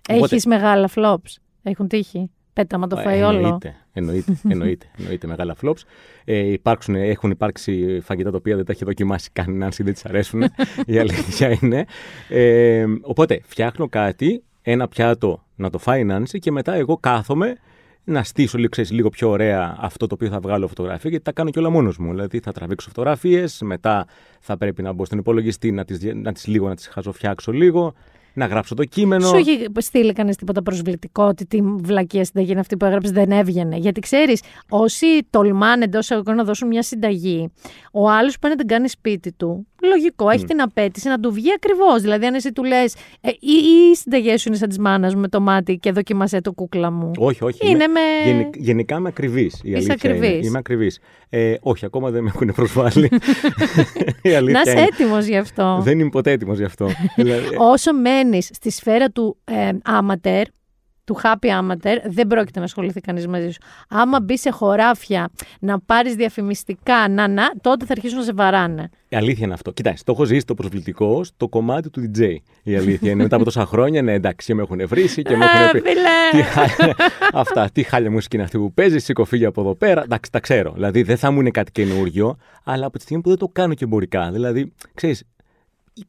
Οπότε- Έχει μεγάλα flops. Έχουν τύχει. Πέτα, μα το φάει όλο. Εννοείται, εννοείται, εννοείται, εννοείται μεγάλα flops. Ε, υπάρξουν, έχουν υπάρξει φαγητά τα οποία δεν τα έχει δοκιμάσει κανένα, αν δεν της αρέσουν. η αλήθεια είναι. Ε, οπότε φτιάχνω κάτι, ένα πιάτο να το φάει η Νάνση και μετά εγώ κάθομαι να στήσω λίγο, ξέρεις, λίγο πιο ωραία αυτό το οποίο θα βγάλω φωτογραφία γιατί τα κάνω και όλα μόνος μου. Δηλαδή θα τραβήξω φωτογραφίες, μετά θα πρέπει να μπω στον υπολογιστή να τις, να τις λίγο, να τις χαζοφτιάξω λίγο, να γράψω το κείμενο. Σου έχει στείλει κανείς τίποτα προσβλητικό ότι τη βλακία συνταγή είναι αυτή που έγραψε δεν έβγαινε. Γιατί ξέρεις, όσοι τολμάνε εντός εισαγωγικών να δώσουν μια συνταγή, ο άλλος που είναι την κάνει σπίτι του, λογικό, έχει την απέτηση να του βγει ακριβώς. Δηλαδή, αν εσύ του λες, ε, ή, ή οι συνταγές σου είναι σαν τη μάνας μου με το μάτι και δοκιμασέ το κούκλα μου. Όχι, όχι. Είναι είμαι- με- γενι- γενικά είμαι ακριβής. Είσαι ακριβής. Είμαι ακριβής. Ε, όχι, ακόμα δεν με έχουν προσβάλει. η αλήθεια Να είσαι είναι. έτοιμος γι' αυτό. Δεν είμαι ποτέ έτοιμος γι' αυτό. δηλαδή, Όσο μένεις στη σφαίρα του ε, amateur, του happy amateur, δεν πρόκειται να ασχοληθεί κανείς μαζί σου. Άμα μπει σε χωράφια να πάρεις διαφημιστικά, να, να, τότε θα αρχίσουν να σε βαράνε. η αλήθεια είναι αυτό. Κοιτάξτε, το έχω ζήσει το προσβλητικό στο κομμάτι του DJ. Η αλήθεια είναι. Μετά από τόσα χρόνια, ναι, εντάξει, με έχουν βρήσει και με Ε, έχουν πει. φίλε! Τι χάλια, αυτά, τι χάλια μουσική είναι αυτή που παίζεις, σήκω φύγει από εδώ πέρα. Εντάξει, τα ξέρω. Δηλαδή δεν θα μου είναι κάτι καινούριο, αλλά από τη στιγμή που δεν το κάνω και εμπορικά. Δηλαδή, ξέρεις,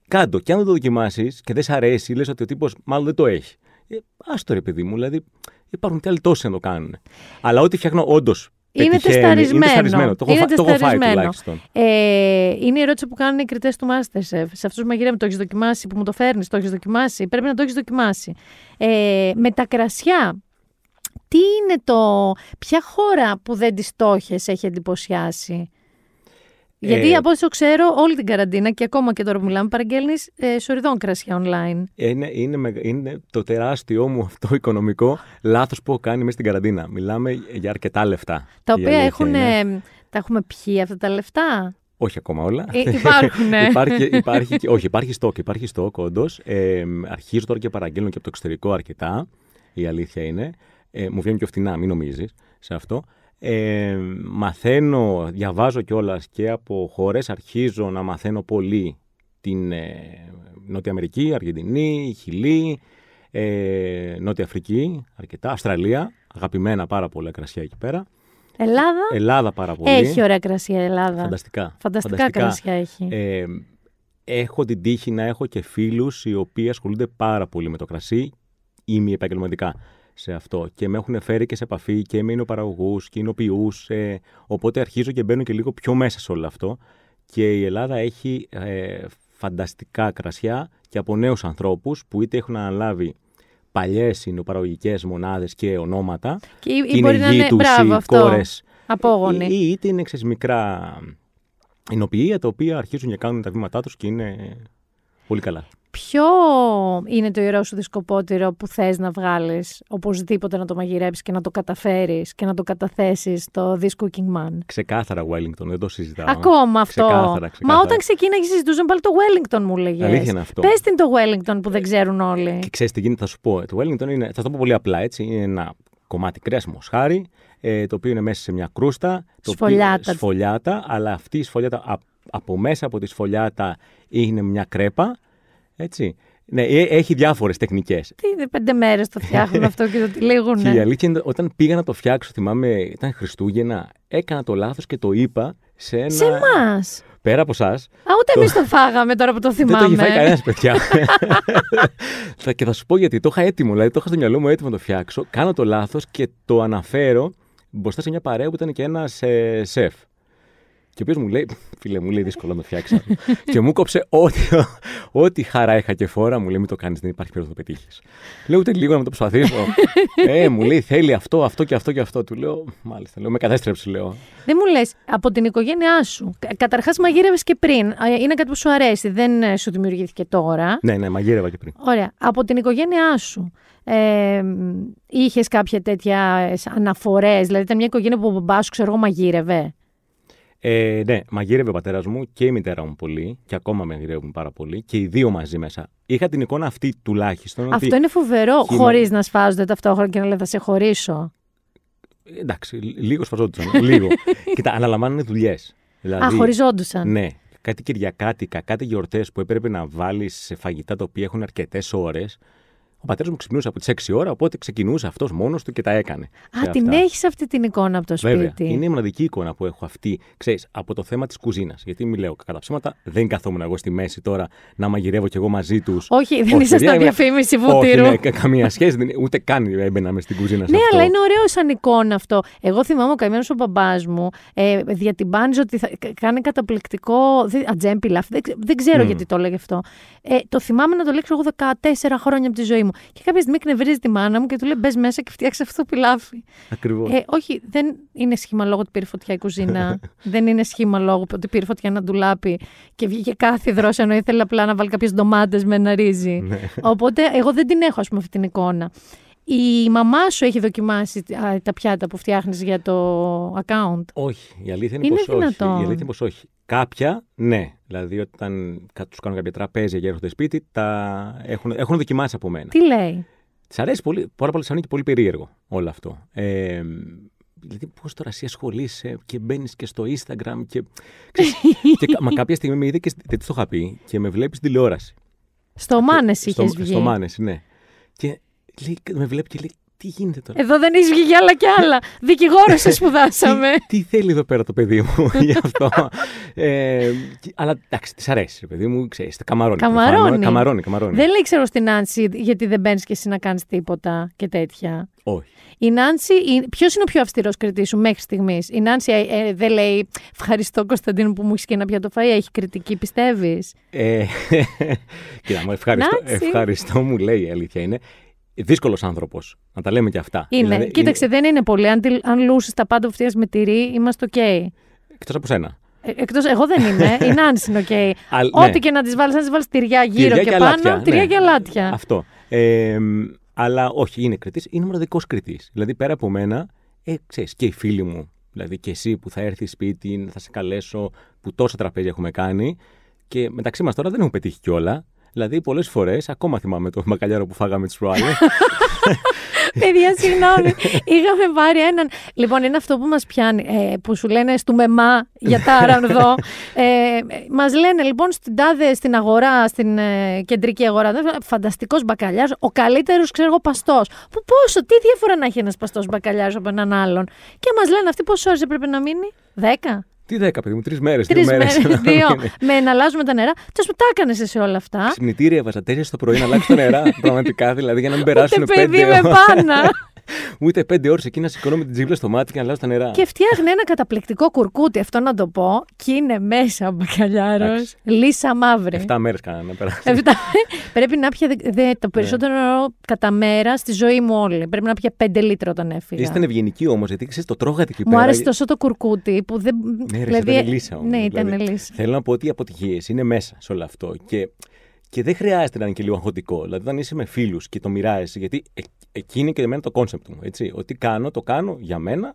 κάντο. Και αν δεν το δοκιμάσεις και δεν σ' αρέσει, λες ότι ο τύπος μάλλον δεν το έχει. Ε, άστο ρε παιδί μου, δηλαδή υπάρχουν και άλλοι τόσοι να το κάνουν. Αλλά ό,τι φτιάχνω όντως. Είναι τεσταρισμένο. Είναι τεσταρισμένο. Το έχω, Είναι φα- το έχω φάει τεσταρισμένο. τουλάχιστον. Ε, είναι η ερώτηση που κάνουν οι κριτές του Masterchef. Σε αυτούς που μαγειρεύουν, το έχεις δοκιμάσει, που μου το φέρνεις, το έχεις δοκιμάσει; Πρέπει να το έχεις δοκιμάσει. Ε, με τα κρασιά, τι είναι το. Ποια χώρα που δεν τη το έχεις έχει εντυπωσιάσει; Γιατί Ε, από όσο ξέρω, όλη την καραντίνα και ακόμα και τώρα που μιλάμε, παραγγέλνεις ε, σοριδών κρασιά online. Είναι, είναι, μεγα- είναι το τεράστιο μου αυτό οικονομικό λάθος που έχω κάνει μέσα στην καραντίνα. Μιλάμε για αρκετά λεφτά. Τα Η οποία αλήθεια έχουν. είναι. ε, τα έχουμε πιει αυτά τα λεφτά; Όχι ακόμα όλα. Ε, υπάρχουνε. υπάρχει, υπάρχει, και- όχι, υπάρχει στόκ, υπάρχει στόκ όντως. Ε, αρχίζω τώρα και παραγγέλνω και από το εξωτερικό αρκετά. Η αλήθεια είναι. Ε, μου βγαίνουν και φτηνά, μην νομίζεις σε αυτό. Ε, μαθαίνω, διαβάζω κιόλας και από χώρες. Αρχίζω να μαθαίνω πολύ την ε, Νότια Αμερική, Αργεντινή, Χιλή, ε, Νότια Αφρική, αρκετά. Αυστραλία, αγαπημένα πάρα πολλά κρασιά εκεί πέρα. Ελλάδα; Ελλάδα πάρα πολύ. Έχει ωραία κρασιά η Ελλάδα. Φανταστικά. Φανταστικά κρασιά έχει. Ε, έχω την τύχη να έχω και φίλους οι οποίοι ασχολούνται πάρα πολύ με το κρασί ή μη επαγγελματικά σε αυτό και με έχουν φέρει και σε επαφή και με εινοπαραγωγούς και εινοποιούς ε, οπότε αρχίζω και μπαίνω και λίγο πιο μέσα σε όλο αυτό και η Ελλάδα έχει ε, φανταστικά κρασιά και από νέους ανθρώπους που είτε έχουν αναλάβει παλιές εινοπαραγωγικές μονάδες και ονόματα Και ή- ή και μπορεί είναι να γη είναι- τους μπράβο, ή αυτό. κόρες Απόγονοι. ή, ή είτε είναι ξέρεις, μικρά εινοποιεία τα οποία αρχίζουν και κάνουν τα βήματά τους και είναι πολύ καλά. Ποιο είναι το ιερό σου δισκοπότηρο που θες να βγάλεις οπωσδήποτε να το μαγειρέψεις και να το καταφέρεις και να το καταθέσεις στο This Cooking Man; Ξεκάθαρα Wellington, δεν το συζητάω. Ακόμα αυτό. Ξεκάθαρα, Μα ξεκάθαρα. όταν ξεκίναγε συζητούσαν πάλι το Wellington μου λέγες. Αλήθεια είναι αυτό. Πες την το Wellington που δεν ξέρουν όλοι. Και ξέρεις τι γίνεται, θα σου πω. Το Wellington είναι, θα το πω πολύ απλά έτσι. Είναι ένα κομμάτι κρέας μοσχάρι, ε, το οποίο είναι μέσα σε μια κρούστα. Το Σφολιάτα. Οποίο, σφολιάτα, αλλά αυτή η σφολιάτα, α- από μέσα από τη σφολιάτα είναι μια κρέπα. Έτσι. Ναι, ε- έχει διάφορες τεχνικές. Τι πέντε μέρες το φτιάχνουν αυτό και το τυλίγουν. Και η αλήθεια είναι, όταν πήγα να το φτιάξω, θυμάμαι, ήταν Χριστούγεννα, έκανα το λάθος και το είπα σε ένα. Σε εμάς; Πέρα από εσάς. Α, ούτε εμείς το φάγαμε τώρα που το Δεν το θυμάμαι. έχει φάει κανένας, παιδιά. Θα- και θα σου πω γιατί το είχα έτοιμο, δηλαδή το είχα στο μυαλό μου έτοιμο να το φτιάξω. Κάνω το λάθος και το αναφέρω μπροστά σε μια παρέα που ήταν και ένας ε, σεφ. Και ο οποίος μου λέει, φίλε μου, λέει δύσκολο να το φτιάξει. και μου κόψε ό,τι, ό,τι χαρά είχα και φόρα, μου λέει, μην το κάνεις, δεν υπάρχει περίπτωση να το πετύχεις. Λέω ούτε λίγο να το προσπαθήσω. ε, μου λέει, θέλει αυτό, αυτό και αυτό και αυτό. Του λέω, μάλιστα, λέω, με κατέστρεψε, λέω. Δεν μου λες από την οικογένειά σου. Καταρχάς, μαγείρευες και πριν. Α, Είναι κάτι που σου αρέσει. Δεν ε, σου δημιουργήθηκε τώρα. ναι, ναι, μαγείρευα και πριν. Ωραία. Από την οικογένειά σου. Ε, Είχες κάποια τέτοια αναφορές. Δηλαδή, ήταν μια οικογένεια που ο μπαμπάς σου, ξέρω εγώ, μαγείρευε; Ε, ναι, μαγείρευε ο πατέρας μου και η μητέρα μου πολύ και ακόμα μαγειρεύουν πάρα πολύ και οι δύο μαζί μέσα είχα την εικόνα αυτή τουλάχιστον. ότι- Αυτό είναι φοβερό, Κοινό- χωρίς να σφάζονται ταυτόχρονα και να λέει θα σε χωρίσω. Εντάξει, λίγο σφαζόντουσαν. λίγο. Κοίτα, αναλαμβάνουν δουλειές. Δηλαδή, Α, χωριζόντουσαν. Ναι. Κάτι Κυριακάτικα, κάτι γιορτές που έπρεπε να βάλεις σε φαγητά τα οποία έχουν αρκετές ώρες. Ο πατέρας μου ξυπνούσε από τις 6 ώρα, οπότε ξεκινούσε αυτός μόνος του και τα έκανε. Α, σε την αυτά. έχεις αυτή την εικόνα από το Βέβαια. σπίτι; Είναι η μοναδική εικόνα που έχω αυτή, ξέρεις, από το θέμα της κουζίνας. Γιατί μη λέω κατά ψέματα, δεν καθόμουν εγώ στη μέση τώρα να μαγειρεύω κι εγώ μαζί τους. Όχι, δεν ήσασταν διαφήμιση βουτύρου. Όχι, ναι, κα- καμία σχέση. δεν- ούτε καν έμπαινα μες στην κουζίνα σε Ναι, αυτό. αλλά είναι ωραίο σαν εικόνα αυτό. Εγώ θυμάμαι ο καημένος ο μπαμπάς μου ε, διατυμπάνιζε ότι θα κα- κάνει καταπληκτικό δεν- ατζέμπι λαφ. Δεν, ξε- δεν ξέρω Μμ. γιατί το έλεγε αυτό. Ε, το θυμάμαι να το λέξω εγώ 14 χρόνια από τη ζωή μου. Και κάποια στιγμή εκνευρίζει τη μάνα μου και του λέει: Μπες μέσα και φτιάξει αυτό το πιλάφι. Ακριβώς. Ε, όχι, δεν είναι σχήμα λόγω ότι πήρε φωτιά η κουζίνα. δεν είναι σχήμα λόγω ότι πήρε φωτιά ένα ντουλάπι και βγήκε κάθιδρο ενώ ήθελε απλά να βάλει κάποιες ντομάτες με ένα ρύζι. Ναι. Οπότε εγώ δεν την έχω, ας πούμε, αυτή την εικόνα. Η μαμά σου έχει δοκιμάσει α, τα πιάτα που φτιάχνεις για το account; Όχι, η αλήθεια είναι, Είναι πως όχι. δυνατόν. Η αλήθεια είναι πως όχι. Κάποια, ναι. Δηλαδή, όταν τους κάνω κάποια τραπέζια και έρχονται σπίτι, τα έχουν, έχουν δοκιμάσει από μένα. Τι λέει; Της αρέσει πολύ, πάρα πολύ, σαν και πολύ περίεργο όλο αυτό. Ε, δηλαδή, πώς τώρα εσύ ασχολείσαι και μπαίνεις και στο Instagram και. Ξέρεις, και κα- μα κάποια στιγμή με είδε και. Δεν της το είχα πει και με βλέπει στην τηλεόραση. Στο Μάνες στο, είχες βγει. Στο Μάνες, ναι. Και λέει, με βλέπει και λέει, τι γίνεται τώρα; Εδώ δεν έχει βγει για άλλα κι άλλα. Δικηγόρος σε σπουδάσαμε. τι, τι θέλει εδώ πέρα το παιδί μου γι' αυτό; ε, και- αλλά εντάξει, της αρέσει, ρε παιδί μου, ξέρεις, καμαρώνει. Καμαρώνει. προφανώς. Καμαρώνει, καμαρώνει. δεν λέει, ξέρω 'γω στην Νάνση, γιατί δεν μπαίνεις και εσύ να κάνεις τίποτα και τέτοια. Όχι. Η Νάνση, ποιος είναι ο πιο αυστηρός κριτής σου μέχρι στιγμής; Η Νάνση ε, ε, δεν λέει Ευχαριστώ Κωνσταντίνο που μου έχεις και ένα πιάτο φαΐ. Έχει κριτική, πιστεύεις; Ε, κοίτα, μου ευχαριστώ, Νάνσι. ευχαριστώ μου λέει η αλήθεια είναι. Δύσκολος άνθρωπος. Να τα λέμε και αυτά. Είναι. Δηλαδή, Κοίταξε, δεν είναι πολύ. Αν, τη- αν λούσεις τα πάντα που φτιάχνει με τυρί, είμαστε οκ. Ε, Εκτός από σένα. Εκτός, εγώ δεν είμαι. Η Νάνση είναι οκ. Αλλά, Ό,τι ναι. και να τη βάλεις, αν τη βάλεις τυριά γύρω Τυριά και, και πάνω, αλάτια, τυριά ναι. και αλάτια. Αυτό. Ε, αλλά όχι, είναι κριτής, είναι μοναδικός κριτής. Δηλαδή πέρα από μένα, ε, ξέρεις, και οι φίλοι μου, δηλαδή και εσύ που θα έρθει σπίτι, θα σε καλέσω, που τόσα τραπέζια έχουμε κάνει. Και μεταξύ μας τώρα δεν έχουμε πετύχει κιόλα. Δηλαδή, πολλές φορές, ακόμα θυμάμαι το μπακαλιάρο που φάγαμε τις προάλλες. Παιδιά, συγγνώμη. Είχαμε πάρει έναν. Λοιπόν, είναι αυτό που μας πιάνει, ε, που σου λένε στου μεμά για τάρανδο. ε, μας λένε λοιπόν στην τάδε, στην αγορά, στην ε, κεντρική αγορά. Φανταστικός μπακαλιάρο, ο καλύτερος, ξέρω εγώ, παστός. Που πόσο, τι διαφορά να έχει ένας παστός μπακαλιάρο από έναν άλλον; Και μας λένε αυτοί πόσε ώρε έπρεπε να μείνει, Δέκα. Τι δέκα, παιδί μου, τρεις μέρες. Τρεις μέρες, δύο. με να αλλάζουμε τα νερά. Τέλο τα έκανες σε όλα αυτά; Ξυπνητήρια έβαζα τέσσερι το πρωί να αλλάξει τα νερά. πραγματικά δηλαδή για να μην περάσουν Ούτε παιδί πέντε με ώρες. πάνα. Ούτε πέντε ώρες εκεί να σηκώνω με την τζίγλα στο μάτι και να αλλάζω τα νερά. Και φτιάχνει ένα καταπληκτικό κουρκούτι, αυτό να το πω, και είναι μέσα ο μπακαλιάρος. Εντάξει. Λύσα μαύρη. Εφτά μέρες κάνανε να περάσει. Εφτά. Πρέπει να πια δε- δε- το περισσότερο νερό κατά μέρα στη ζωή μου όλη. Πρέπει να πια πέντε λίτρα όταν έφυγα. Ήσταν ευγενική όμως, γιατί ξέρεις, το τρώγατε εκεί Μου πέρα. άρεσε τόσο το κουρκούτι που δεν. Ναι, ρε, ήταν λύσα όμως. Ναι, ήταν δηλαδή. λύσα. Θέλω να πω ότι οι αποτυχίες είναι μέσα σε όλο αυτό. Και, και δεν χρειάζεται να είναι και λίγο αγχωτικό. Δηλαδή, όταν είσαι με φίλους και το μοιράζεσαι, γιατί ε, εκεί είναι και εμένα το concept μου. Έτσι. Ό,τι κάνω, το κάνω για μένα,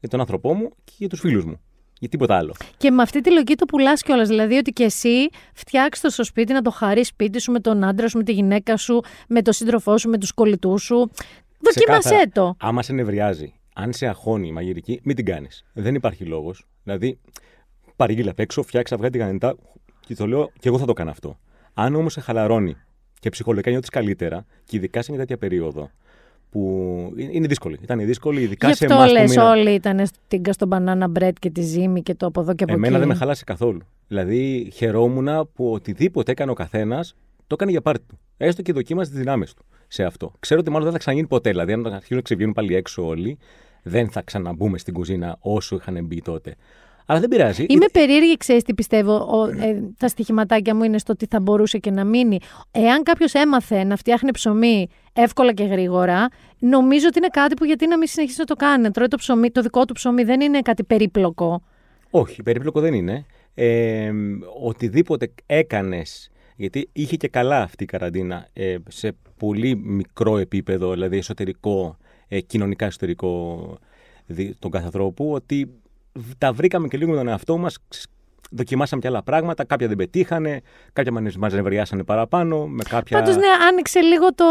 για τον άνθρωπό μου και για τους φίλους μου. Για τίποτα άλλο. Και με αυτή τη λογική το πουλάς κιόλας. Δηλαδή ότι και εσύ φτιάξεις το στο σπίτι να το χαρείς σπίτι σου με τον άντρα σου, με τη γυναίκα σου, με τον σύντροφό σου, με τους κολλητούς σου. Δοκίμασέ Ξεκάθαρα. το. Άμα σε νευριάζει, αν σε αγχώνει η μαγειρική, μην την κάνεις. Δεν υπάρχει λόγος. Δηλαδή, παρήγγειλα απ' έξω, φτιάξα αυγά τηγανιτά και το λέω και εγώ θα το κάνω αυτό. Αν όμως σε χαλαρώνει και ψυχολογικά νιώθεις καλύτερα, και ειδικά σε μια τέτοια περίοδο που είναι δύσκολη. Ήταν δύσκολη, ειδικά Γι' σε αυτό εμάς που λες, μήνα... όλοι ήταν στην στο banana bread και τη ζύμη και το από εδώ και από Εμένα εκεί. δεν με χάλασε καθόλου. Δηλαδή, χαιρόμουν που οτιδήποτε έκανε ο καθένας το έκανε για πάρτι του. Έστω και δοκίμασε τις δυνάμεις του σε αυτό. Ξέρω ότι μάλλον δεν θα ξαναγίνει ποτέ. Δηλαδή, αν αρχίσουν να ξεβγαίνουν πάλι έξω όλοι, δεν θα ξαναμπούμε στην κουζίνα όσο είχαν μπει τότε. Αλλά δεν πειράζει. Είμαι περίεργη, ξέρεις τι πιστεύω. Ο, ε, τα στοιχηματάκια μου είναι στο ότι θα μπορούσε και να μείνει. Εάν κάποιος έμαθε να φτιάχνει ψωμί εύκολα και γρήγορα, νομίζω ότι είναι κάτι που γιατί να μην συνεχίσει να το κάνει. Να τρώει το, ψωμί, το δικό του ψωμί δεν είναι κάτι περίπλοκο. Όχι, περίπλοκο δεν είναι. Ε, οτιδήποτε έκανες. Γιατί είχε και καλά αυτή η καραντίνα ε, σε πολύ μικρό επίπεδο, δηλαδή εσωτερικό, ε, κοινωνικά εσωτερικό δι- τον κάθε ανθρώπου, ότι τα βρήκαμε και λίγο με τον εαυτό μας δοκιμάσαμε και άλλα πράγματα. Κάποια δεν πετύχανε, κάποια μα νευριάσανε παραπάνω. Με κάποια... Πάντως, ναι, άνοιξε λίγο το,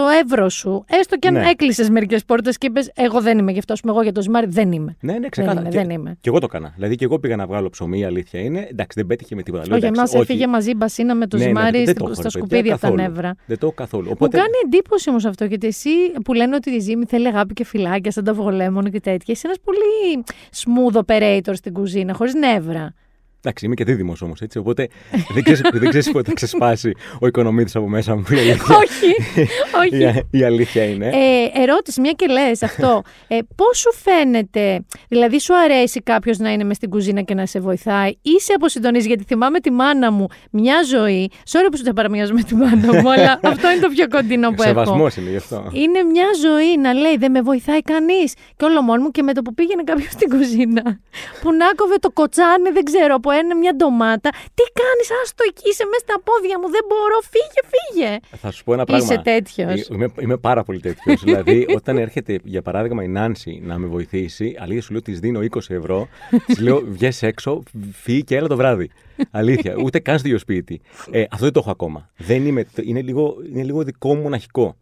το εύρο σου. Έστω και αν Ναι. έκλεισες μερικές πόρτες και είπες: Εγώ δεν είμαι γι' αυτό. ας πούμε, Εγώ για το ζυμάρι δεν είμαι. Ναι, ναι, Δεν ξεκάθαρα. είμαι, και, δεν είμαι. και εγώ το έκανα. Δηλαδή και εγώ πήγα να βγάλω ψωμί, η αλήθεια είναι. Εντάξει, δεν πέτυχε με τίποτα. Λέω, Όχι, εντάξει, εμάς έφυγε μαζί η μπασίνα με το Ναι, ναι, ζυμάρι δεν στην- το έχω, στα ρε παιδιά, σκουπίδια από τα καθόλου. νεύρα. Δεν το έχω καθόλου. Μου Οπότε, κάνει εντύπωση όμως αυτό, γιατί εσύ που λένε ότι η ζύμη θέλει αγάπη και φυλάκια σαν τα αυγολέμονο και τέτοια, είσαι ένας πολύ smooth operator στην κουζίνα, χωρίς νεύρα. Εντάξει, είμαι και δίδυμος όμως, έτσι. Οπότε δεν ξέρεις δεν ξέρεις πότε θα ξεσπάσει ο οικονομίτη από μέσα μου. Η αλήθεια, όχι, όχι. η, η αλήθεια είναι. Ε, ερώτηση, μια και λες αυτό. Ε, Πώς σου φαίνεται, δηλαδή σου αρέσει κάποιος να είναι μες στην κουζίνα και να σε βοηθάει, ή σε αποσυντονίζει, γιατί θυμάμαι τη μάνα μου μια ζωή. Sorry που σου τα παραμοιάζω με τη μάνα μου, αλλά αυτό είναι το πιο κοντινό που έχω. Σεβασμός είναι γι' αυτό. Είναι μια ζωή να λέει δεν με βοηθάει κανείς. Και όλο μόνο μου και με το που πήγαινε κάποιος στην κουζίνα που να κόβε το κοτσάνι, δεν ξέρω, από ένα μια ντομάτα. Τι κάνεις, άστο εκεί, είσαι μέσα στα πόδια μου, δεν μπορώ, φύγε, φύγε. Θα σου πω ένα πράγμα. Είσαι τέτοιος. Ε, Είμαι, είμαι πάρα πολύ τέτοιος. δηλαδή, όταν έρχεται, για παράδειγμα, η Νάνση να με βοηθήσει, αλήθεια σου λέω, της δίνω 20 ευρώ, της λέω βγες έξω, φύγει και έλα το βράδυ. Αλήθεια, ούτε καν στο ίδιο σπίτι. Ε, αυτό δεν το έχω ακόμα. Δεν είμαι, είναι, λίγο, είναι λίγο δικό μου μοναχικό.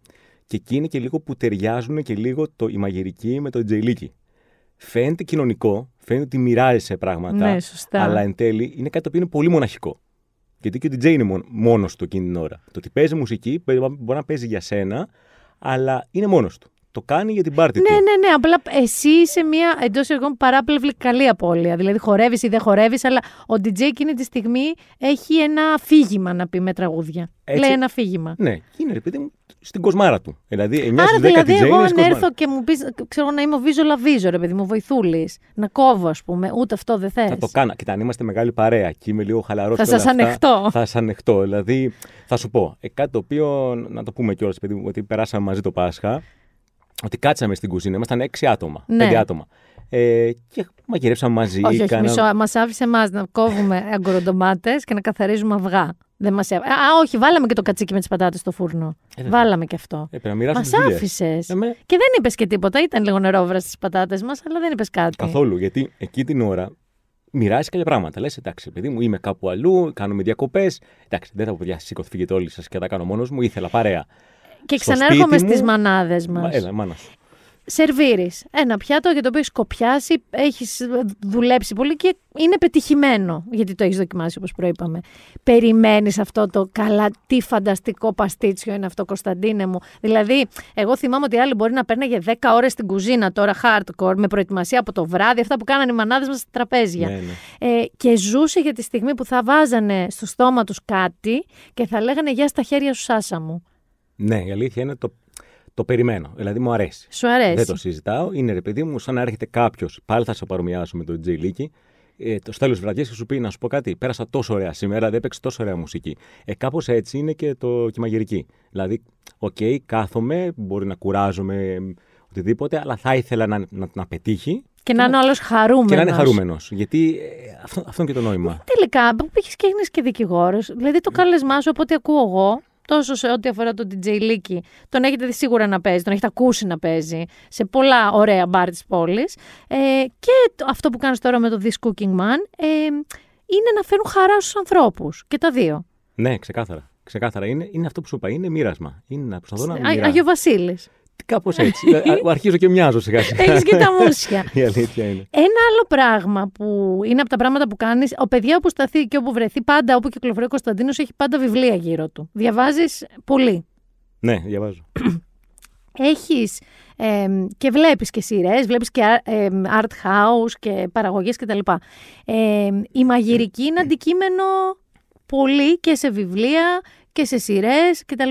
Και εκεί είναι και λίγο που ταιριάζουν και λίγο το, η μαγειρική με το τζεϊλίκι. Φαίνεται κοινωνικό, φαίνεται ότι μοιράζεσαι πράγματα. Ναι, σωστά. Αλλά εν τέλει είναι κάτι το οποίο είναι πολύ μοναχικό. Γιατί και ο DJ είναι μόνος του εκείνη την ώρα. Το ότι παίζει μουσική μπορεί να παίζει για σένα, αλλά είναι μόνος του. Το κάνει για την πάρτι Ναι, του. ναι, ναι. Απλά εσύ είσαι μια εντός εγώ παράπλευρη καλή απώλεια. Δηλαδή χορεύεις ή δεν χορεύεις, αλλά ο DJ εκείνη τη στιγμή έχει ένα αφήγημα να πει με τραγούδια. Έτσι. Λέει ένα αφήγημα. Ναι, είναι ρε παιδί μου στην κοσμάρα του. Δηλαδή 9 Άρα στις 10 δηλαδή, DJ εγώ είναι αν στην κοσμάρα. έρθω και μου πεις, ξέρω να είμαι ο Βίζο Λαβίζο, ρε παιδί μου, βοηθούλης. Να κόβω, ας πούμε. Ούτε αυτό δεν θες. Θα το κάνω. Κοίτα, αν είμαστε μεγάλη παρέα και είμαι λίγο χαλαρός. Θα σας ανεχτώ. Θα σας ανεχτώ. Δηλαδή, θα σου πω. Ε, κάτι το οποίο, να το πούμε κιόλας, παιδί μου, ότι περάσαμε μαζί το Πάσχα. Ότι κάτσαμε στην κουζίνα. Ήμασταν 6 άτομα. Ναι. 5 άτομα. Ε, και μαγειρέψαμε μαζί. Όχι, όχι, κάνα- μισό. Μας άφησε εμάς να κόβουμε αγκοροντομάτες και να καθαρίζουμε αυγά. Δεν μας έβα- Α, όχι, βάλαμε και το κατσίκι με τις πατάτες στο φούρνο. βέβαια. βάλαμε και αυτό. Ε, πρέπει να Μας μοιράσουμε τις δουλειές. άφησες. Ε, με- Και δεν είπες και τίποτα. Ήταν λίγο νερόβρα στι πατάτες μας, αλλά δεν είπες κάτι. Καθόλου. Γιατί εκεί την ώρα μοιράζεις κάποια πράγματα. Λες, εντάξει, παιδί μου, είμαι κάπου αλλού, κάνουμε διακοπές. Εντάξει, δεν θα πω παιδιά, σήκω, φύγετε όλοι σας και θα τα κάνω μόνος μου. Ήθελα παρέα. Και στο ξανάρχομαι σπίτι μου- στι μανάδες μα. Μας, έλα, μάνας σου. Σερβίρεις ένα πιάτο για το οποίο έχεις κοπιάσει, έχεις δουλέψει πολύ και είναι πετυχημένο. Γιατί το έχεις δοκιμάσει, όπως προείπαμε. Περιμένεις αυτό το καλά, τι φανταστικό παστίτσιο είναι αυτό, Κωνσταντίνε μου. Δηλαδή, εγώ θυμάμαι ότι οι άλλοι μπορεί να παίρναγε 10 ώρες στην κουζίνα τώρα, hardcore, με προετοιμασία από το βράδυ, αυτά που κάνανε οι μανάδες μας στα τραπέζια. Ναι, ναι. Ε, και ζούσε για τη στιγμή που θα βάζανε στο στόμα τους κάτι και θα λέγανε Γεια στα χέρια σου, Σάσα μου. Ναι, η αλήθεια είναι το, το περιμένω. Δηλαδή μου αρέσει. Σου αρέσει. Δεν το συζητάω. Είναι ρε παιδί μου, σαν να έρχεται κάποιος. Πάλι θα σε παρομοιάσω με τον DJ-λίκι. Ε, το τέλο βραδιά και σου πει να σου πω κάτι. Πέρασα τόσο ωραία σήμερα, έπαιξε τόσο ωραία μουσική. Ε, Κάπως έτσι είναι και, το, και η μαγειρική. Δηλαδή, οκ, κάθομαι, μπορεί να κουράζομαι οτιδήποτε, αλλά θα ήθελα να, να, να πετύχει Και να είναι ο άλλος χαρούμενος. και να είναι χαρούμενος. Γιατί ε, αυτό, αυτό είναι και το νόημα. Τελικά, που πήγες και έγινες και δικηγόρος. Δηλαδή, το κάλεσμά σου, από ό,τι ακούω εγώ, τόσο σε ό,τι αφορά τον DJ-λίκι, τον έχετε δει σίγουρα να παίζει, τον έχετε ακούσει να παίζει σε πολλά ωραία μπαρ της πόλης. Ε, και το- αυτό που κάνεις τώρα με το This Cooking Man ε, είναι να φέρουν χαρά στους ανθρώπους. Και τα δύο. Ναι, ξεκάθαρα. Ξεκάθαρα είναι, είναι αυτό που σου είπα. Είναι μοίρασμα. Είναι να προσπαθώ να Α- μοιράσω. Άγιο Βασίλης. Κάπως έτσι. Ε, α- αρχίζω και μοιάζω σιγά σιγά. Έχεις και τα μουσια. Η αλήθεια είναι. Ένα άλλο πράγμα που είναι από τα πράγματα που κάνεις, ο παιδιά όπου σταθεί και όπου βρεθεί, πάντα όπου κυκλοφορεί ο Κωνσταντίνος, έχει πάντα βιβλία γύρω του. Διαβάζεις πολύ. Ναι, διαβάζω. έχεις εμ, και βλέπεις και σειρές, βλέπεις και α- εμ, art house και παραγωγές κτλ. Εμ, η μαγειρική είναι αντικείμενο πολύ και σε βιβλία και σε σειρές κτλ.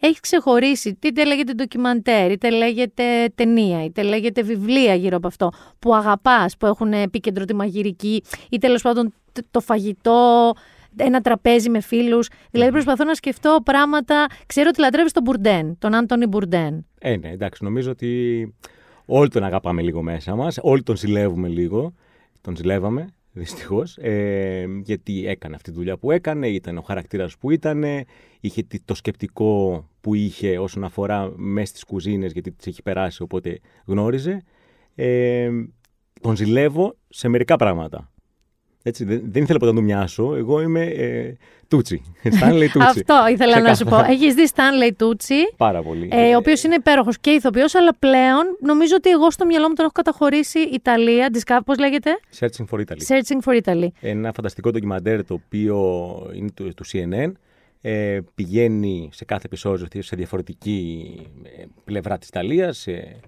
Έχει ξεχωρίσει είτε λέγεται ντοκιμαντέρ, είτε λέγεται ταινία, είτε λέγεται βιβλία γύρω από αυτό που αγαπάς, που έχουν επίκεντρο τη μαγειρική ή τέλος πάντων τ- το φαγητό, ένα τραπέζι με φίλους. Δηλαδή προσπαθώ να σκεφτώ πράγματα. Ξέρω ότι λατρεύεις τον Μπουρντέν, τον Άντωνι Μπουρντέν. Ε, ναι, εντάξει, νομίζω ότι όλοι τον αγαπάμε λίγο μέσα μας. Όλοι τον ζηλεύουμε λίγο. Τον ζηλεύαμε, δυστυχώς. Ε, γιατί έκανε αυτή τη δουλειά που έκανε, ήταν ο χαρακτήρας που ήταν, είχε τι- το σκεπτικό που είχε όσον αφορά μέσα στι κουζίνες, γιατί τις έχει περάσει, οπότε γνώριζε. Ε, τον ζηλεύω σε μερικά πράγματα. Έτσι, δεν, δεν ήθελα ποτέ να του μοιάσω. Εγώ είμαι ε, Τούτσι. Stanley Τούτσι. Αυτό ήθελα να σου πω. Ξεκάθαρα. Έχεις δει Stanley Tucci, Πάρα πολύ. ε, ο οποίος είναι υπέροχος και ηθοποιός, αλλά πλέον νομίζω ότι εγώ στο μυαλό μου τον έχω καταχωρήσει Ιταλία. Πώς λέγεται; Searching for Italy. Searching for Italy. Ένα φανταστικό ντοκιμαντέρ το οποίο είναι του, του CNN. Ε, πηγαίνει σε κάθε επεισόδιο σε διαφορετική ε, πλευρά της Ιταλίας ε,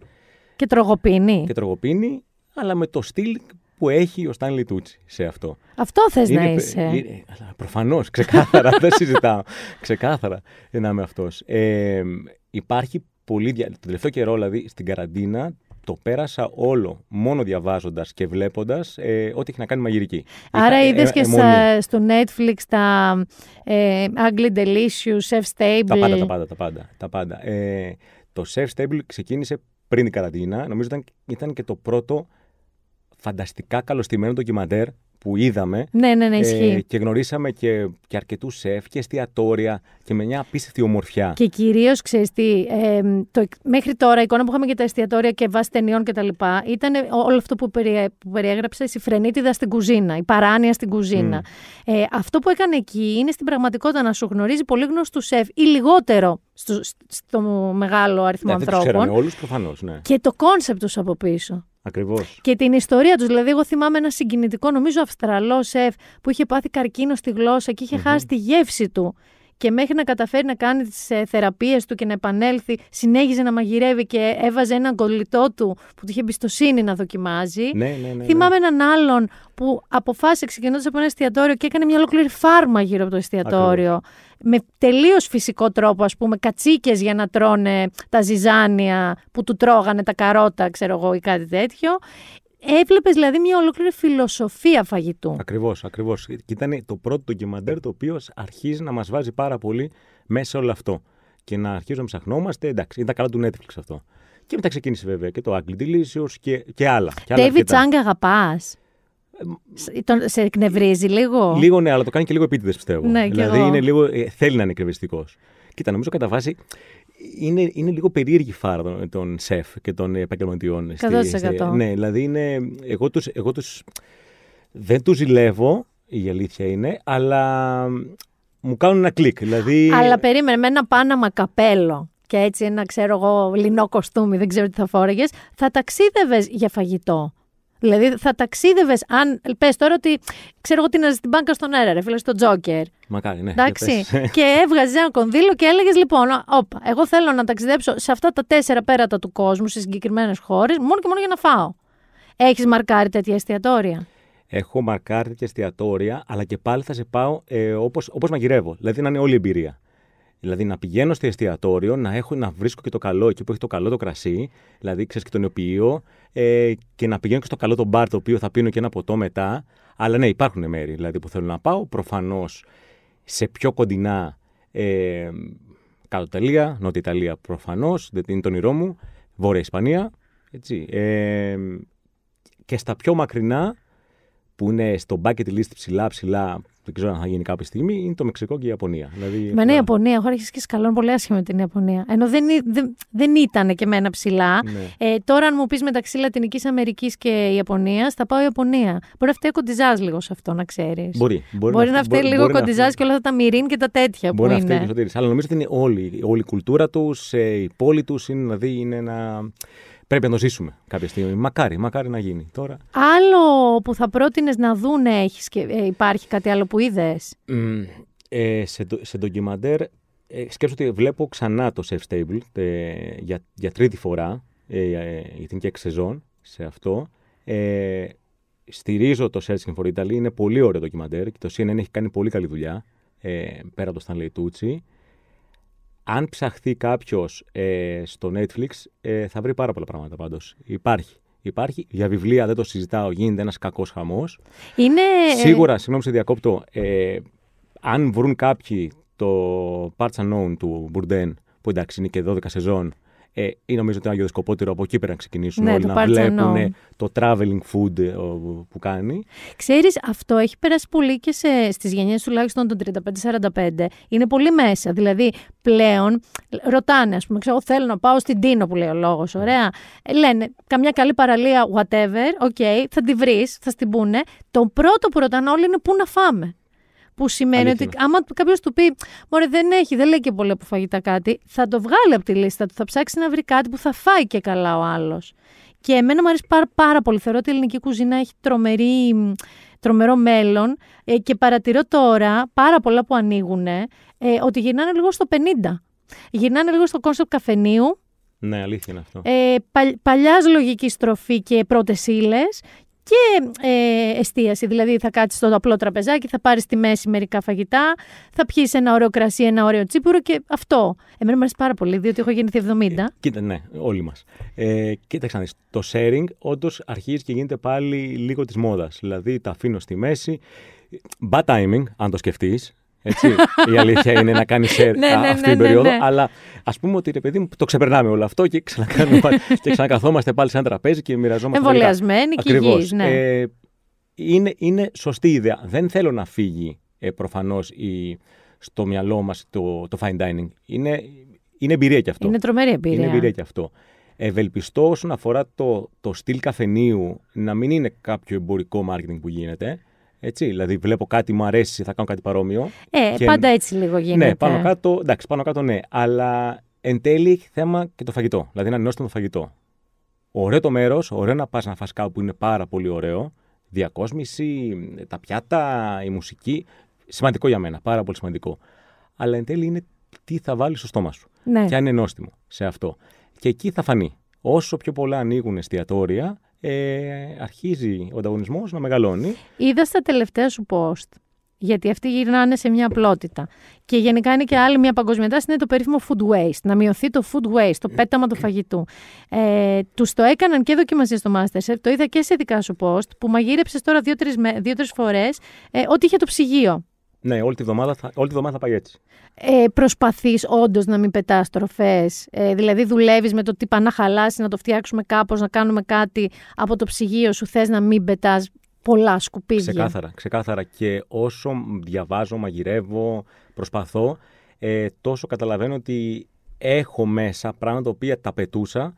Και τρογοπίνη. και τρογοπίνει, αλλά με το στυλ που έχει ο Στάνλι Τούτσι σε αυτό. Αυτό θες να Είναι- είσαι. είναι- αλλά προφανώς, ξεκάθαρα, δεν συζητάω. Ξεκάθαρα να είμαι αυτός. Ε, υπάρχει πολύ, δια... το τελευταίο καιρό δηλαδή στην καραντίνα το πέρασα όλο μόνο διαβάζοντας και βλέποντας ε, ό,τι έχει να κάνει μαγειρική. Άρα Είχα, είδες ε, και αιμονή. στα- στο Netflix τα ε, Ugly Delicious, Chef Stable. Τα πάντα, τα πάντα, τα πάντα. Τα πάντα. Ε, το Chef Stable ξεκίνησε πριν την καραντίνα. Νομίζω ήταν, ήταν και το πρώτο φανταστικά καλωστημένο ντοκιμαντέρ που είδαμε. Ναι, ναι, ναι, ισχύει. Ε, και γνωρίσαμε και, και αρκετούς σεφ και εστιατόρια και με μια απίστευτη ομορφιά. Και κυρίως, ξέρεις τι, ε, το, μέχρι τώρα η εικόνα που είχαμε για τα εστιατόρια και βάσει ταινιών κτλ. ήταν όλο αυτό που, περι, που περιέγραψες, η φρενίτιδα στην κουζίνα, η παράνοια στην κουζίνα. Ε, αυτό που έκανε εκεί είναι στην πραγματικότητα να σου γνωρίζει πολύ γνωστούς σεφ ή λιγότερο στο, στο μεγάλο αριθμό Ναι, δεν τους ανθρώπων. ξέραμε όλους, προφανώς. Ναι. Και το concept τους από πίσω. Ακριβώς. Και την ιστορία τους. Δηλαδή, εγώ θυμάμαι ένα συγκινητικό, νομίζω, Αυστραλός σεφ που είχε πάθει καρκίνο στη γλώσσα και είχε χάσει τη γεύση του. Και μέχρι να καταφέρει να κάνει τις ε, θεραπείες του και να επανέλθει, συνέχιζε να μαγειρεύει και έβαζε έναν κολλητό του που του είχε εμπιστοσύνη να δοκιμάζει. Ναι, ναι, ναι, ναι. Θυμάμαι έναν άλλον που αποφάσισε ξεκινώντας από ένα εστιατόριο και έκανε μια ολόκληρη φάρμα γύρω από το εστιατόριο. Με τελείως φυσικό τρόπο, ας πούμε, κατσίκες για να τρώνε τα ζυζάνια που του τρώγανε τα καρότα, ξέρω εγώ, ή κάτι τέτοιο. Έβλεπες δηλαδή μια ολόκληρη φιλοσοφία φαγητού. Ακριβώς, ακριβώς. Και ήταν το πρώτο ντοκιμαντέρ το οποίο αρχίζει να μας βάζει πάρα πολύ μέσα σε όλο αυτό. Και να αρχίζουμε να ψαχνόμαστε. Εντάξει, ήταν καλά του Netflix αυτό. Και μετά ξεκίνησε βέβαια και το Ugly Delicious και, και άλλα. Και άλλα David αρκετά. Chang αγαπάς; Σε εκνευρίζει λίγο; Λίγο ναι, αλλά το κάνει και λίγο επίτηδες πιστεύω. Ναι, κι δηλαδή εγώ. είναι λίγο, ε, θέλει να είναι εκνευριστικός. Κοίτα, νομίζω κατά βάση είναι, είναι λίγο περίεργη φάρα των, των σεφ και των επαγγελματιών. στη- 100%. στη- ναι, δηλαδή είναι. Εγώ τους, εγώ τους, δεν τους ζηλεύω, η αλήθεια είναι, αλλά μου κάνουν ένα κλικ. Δηλαδή, Αλλά περίμενε με ένα πάναμα καπέλο και έτσι ένα ξέρω εγώ λινό κοστούμι, δεν ξέρω τι θα φόρεγε, θα ταξίδευες για φαγητό. Δηλαδή θα ταξίδευες, αν πες τώρα ότι ξέρω εγώ τι να στην μπάνκα στον αέρα, ρε φίλε, στο Τζόκερ. Μακάρι, ναι. Εντάξει. για πες. και έβγαζες ένα κονδύλο και έλεγες λοιπόν, όπα, εγώ θέλω να ταξιδέψω σε αυτά τα τέσσερα πέρατα του κόσμου, σε συγκεκριμένες χώρες, μόνο και μόνο για να φάω. Έχεις μαρκάρει τέτοια εστιατόρια; Έχω μαρκάρει και εστιατόρια, αλλά και πάλι θα σε πάω ε, όπως, όπως μαγειρεύω. Δηλαδή να είναι όλη η εμπειρία. Δηλαδή να πηγαίνω στο εστιατόριο, να, έχω, να βρίσκω και το καλό εκεί που έχει το καλό το κρασί, δηλαδή ξέρεις και τον ιοποιείο, ε, και να πηγαίνω και στο καλό το μπαρ το οποίο θα πίνω και ένα ποτό μετά. Αλλά ναι, υπάρχουν μέρη δηλαδή, που θέλω να πάω. Προφανώς σε πιο κοντινά ε, κάτω Ιταλία, Νότια Ιταλία προφανώς, δεν είναι το όνειρό μου, Βόρεια Ισπανία. Έτσι. Ε, και στα πιο μακρινά, που είναι στο bucket list ψηλά ψηλά, δεν ξέρω αν θα γίνει κάποια στιγμή, είναι το Μεξικό και η Ιαπωνία. Δηλαδή, Με ναι, η αυτά. Ιαπωνία, έχω αρχίσει και σκαλώνω πολύ άσχημα με την Ιαπωνία. Ενώ δεν, ή- δεν, δεν ήταν και μένα ψηλά. Ναι. Ε, τώρα, αν μου πεις μεταξύ Λατινικής Αμερικής και Ιαπωνίας, θα πάω Ιαπωνία. Μπορεί να φταίει κοντιζάς λίγο σε αυτό, να ξέρεις. Μπορεί, μπορεί, Μπορεί να φταίει μπορεί- λίγο μπορεί να κοντιζάς και όλα αυτά τα μυρίν και τα τέτοια Μπορεί που να φταίει και ο είναι. Σωτήρης. Αλλά νομίζω ότι είναι όλη, όλη η κουλτούρα τους, η πόλη τους, είναι, δηλαδή είναι ένα. Πρέπει να το ζήσουμε κάποια στιγμή. Μακάρι, μακάρι να γίνει. Τώρα. Άλλο που θα πρότεινες να δούνε, έχεις, και- ε, υπάρχει κάτι άλλο που είδες; Μ, ε, σε, ντο- σε ντοκιμαντέρ ε, σκέψω ότι βλέπω ξανά το Chef Stable ε, για, για τρίτη φορά, ε, ε, γιατί είναι και έξι σεζόν σε αυτό. Ε, στηρίζω το Searching for Italy, είναι πολύ ωραίο ντοκιμαντέρ και το CNN έχει κάνει πολύ καλή δουλειά, ε, πέρα από το Stanley Tucci. Αν ψαχθεί κάποιος ε, στο Netflix, ε, θα βρει πάρα πολλά πράγματα πάντως. Υπάρχει. Υπάρχει. Για βιβλία δεν το συζητάω, γίνεται ένας κακός χαμός. Είναι. Σίγουρα, συγγνώμη σε διακόπτω, ε, αν βρουν κάποιοι το Parts Unknown του Bourdain, που εντάξει είναι και 12 σεζόν, Ε, ή νομίζω ότι είναι αγιοδοσκοπότερο από εκεί πέρα να ξεκινήσουν Ναι, όλοι το να Παρτσενό. βλέπουν το traveling food ε, ο, που κάνει. Ξέρεις, αυτό έχει περάσει πολύ και σε, στις γενιές τουλάχιστον των 35-45. Είναι πολύ μέσα. Δηλαδή, πλέον ρωτάνε, ας πούμε, ξέρω, θέλω να πάω στην Τίνο που λέει ο λόγος, ωραία. Ε, λένε, καμιά καλή παραλία, whatever, ok, θα τη βρεις, θα στην πούνε. Το πρώτο που ρωτάνε όλοι είναι πού να φάμε; Που σημαίνει Αλήθεια ότι άμα κάποιος του πει, Μωρέ, δεν έχει, δεν λέει και πολύ από φαγητά κάτι, θα το βγάλει από τη λίστα του. Θα ψάξει να βρει κάτι που θα φάει και καλά ο άλλος. Και εμένα μου αρέσει πάρα, πάρα πολύ. Θεωρώ ότι η ελληνική κουζίνα έχει τρομερή, μ, τρομερό μέλλον ε, και παρατηρώ τώρα πάρα πολλά που ανοίγουν ε, ότι γυρνάνε λίγο στο 50. Γυρνάνε λίγο στο concept καφενείου, Ναι, αλήθεια είναι αυτό. ε, παλ, παλιάς λογικής στροφή και πρώτες ύλες και ε, εστίαση. Δηλαδή θα κάτσεις στο απλό τραπεζάκι, θα πάρεις στη μέση μερικά φαγητά, θα πιεις ένα ωραίο κρασί, ένα ωραίο τσίπουρο και αυτό. Εμένα μου αρέσει πάρα πολύ, διότι έχω γεννηθεί 70. Κοίτα, ναι, όλοι μας. Ε, κοίταξε να δεις, το sharing όντως αρχίζει και γίνεται πάλι λίγο της μόδας. Δηλαδή, τα αφήνω στη μέση. Bad timing, αν το σκεφτείς. Έτσι, η αλήθεια είναι να κάνεις share Ναι, α, ναι, αυτή ναι, την ναι, περίοδο. ναι. Αλλά ας πούμε ότι ρε παιδί μου, το ξεπερνάμε όλο αυτό και, ξανακάνουμε πάλι- και ξανακαθόμαστε πάλι σε ένα τραπέζι και μοιραζόμαστε. τα υλικά. Εμβολιασμένοι και Ακριβώς. υγιείς, ναι. Ε, είναι, είναι σωστή ιδέα. Δεν θέλω να φύγει ε, προφανώς στο μυαλό μας το, το fine dining. Είναι, είναι εμπειρία κι αυτό. Είναι τρομερή εμπειρία. Είναι εμπειρία και αυτό. Ευελπιστώ όσον αφορά το, το στυλ καφενείου να μην είναι κάποιο εμπορικό marketing που γίνεται. Έτσι, δηλαδή βλέπω κάτι μου αρέσει, θα κάνω κάτι παρόμοιο. Ε, Και- πάντα έτσι λίγο γίνεται. Ναι, πάνω κάτω, εντάξει, πάνω κάτω ναι. Αλλά εν τέλει έχει θέμα και το φαγητό. Δηλαδή να νιώσουμε το φαγητό. Ωραίο το μέρος, ωραίο να πας να φας κάπου που είναι πάρα πολύ ωραίο. Διακόσμηση, τα πιάτα, η μουσική. Σημαντικό για μένα, πάρα πολύ σημαντικό. Αλλά εν τέλει είναι τι θα βάλεις στο στόμα σου. Ναι. Και αν είναι νόστιμο σε αυτό. Και εκεί θα φανεί. Όσο πιο πολλά ανοίγουν εστιατόρια, ε, αρχίζει ο ανταγωνισμός να μεγαλώνει. Είδα στα τελευταία σου post, γιατί αυτοί γυρνάνε σε μια απλότητα. Και γενικά είναι και άλλη μια παγκοσμιοτάση, είναι το περίφημο food waste. Να μειωθεί το food waste, το πέταμα του φαγητού. Ε, τους το έκαναν και δοκιμασίες στο Masterchef. Το είδα και σε δικά σου post, που μαγείρεψες τώρα δύο-τρεις δύο-τρεις φορές ε, ότι είχε το ψυγείο. Ναι, όλη τη βδομάδα θα, όλη τη βδομάδα θα πάει έτσι. Ε, προσπαθείς όντως να μην πετάς τροφές, ε, δηλαδή δουλεύεις με το τι πάνε να χαλάσει, να το φτιάξουμε κάπως, να κάνουμε κάτι από το ψυγείο σου, θες να μην πετάς πολλά σκουπίδια. Ξεκάθαρα, ξεκάθαρα. Και όσο διαβάζω, μαγειρεύω, προσπαθώ, ε, τόσο καταλαβαίνω ότι έχω μέσα πράγματα τα οποία τα πετούσα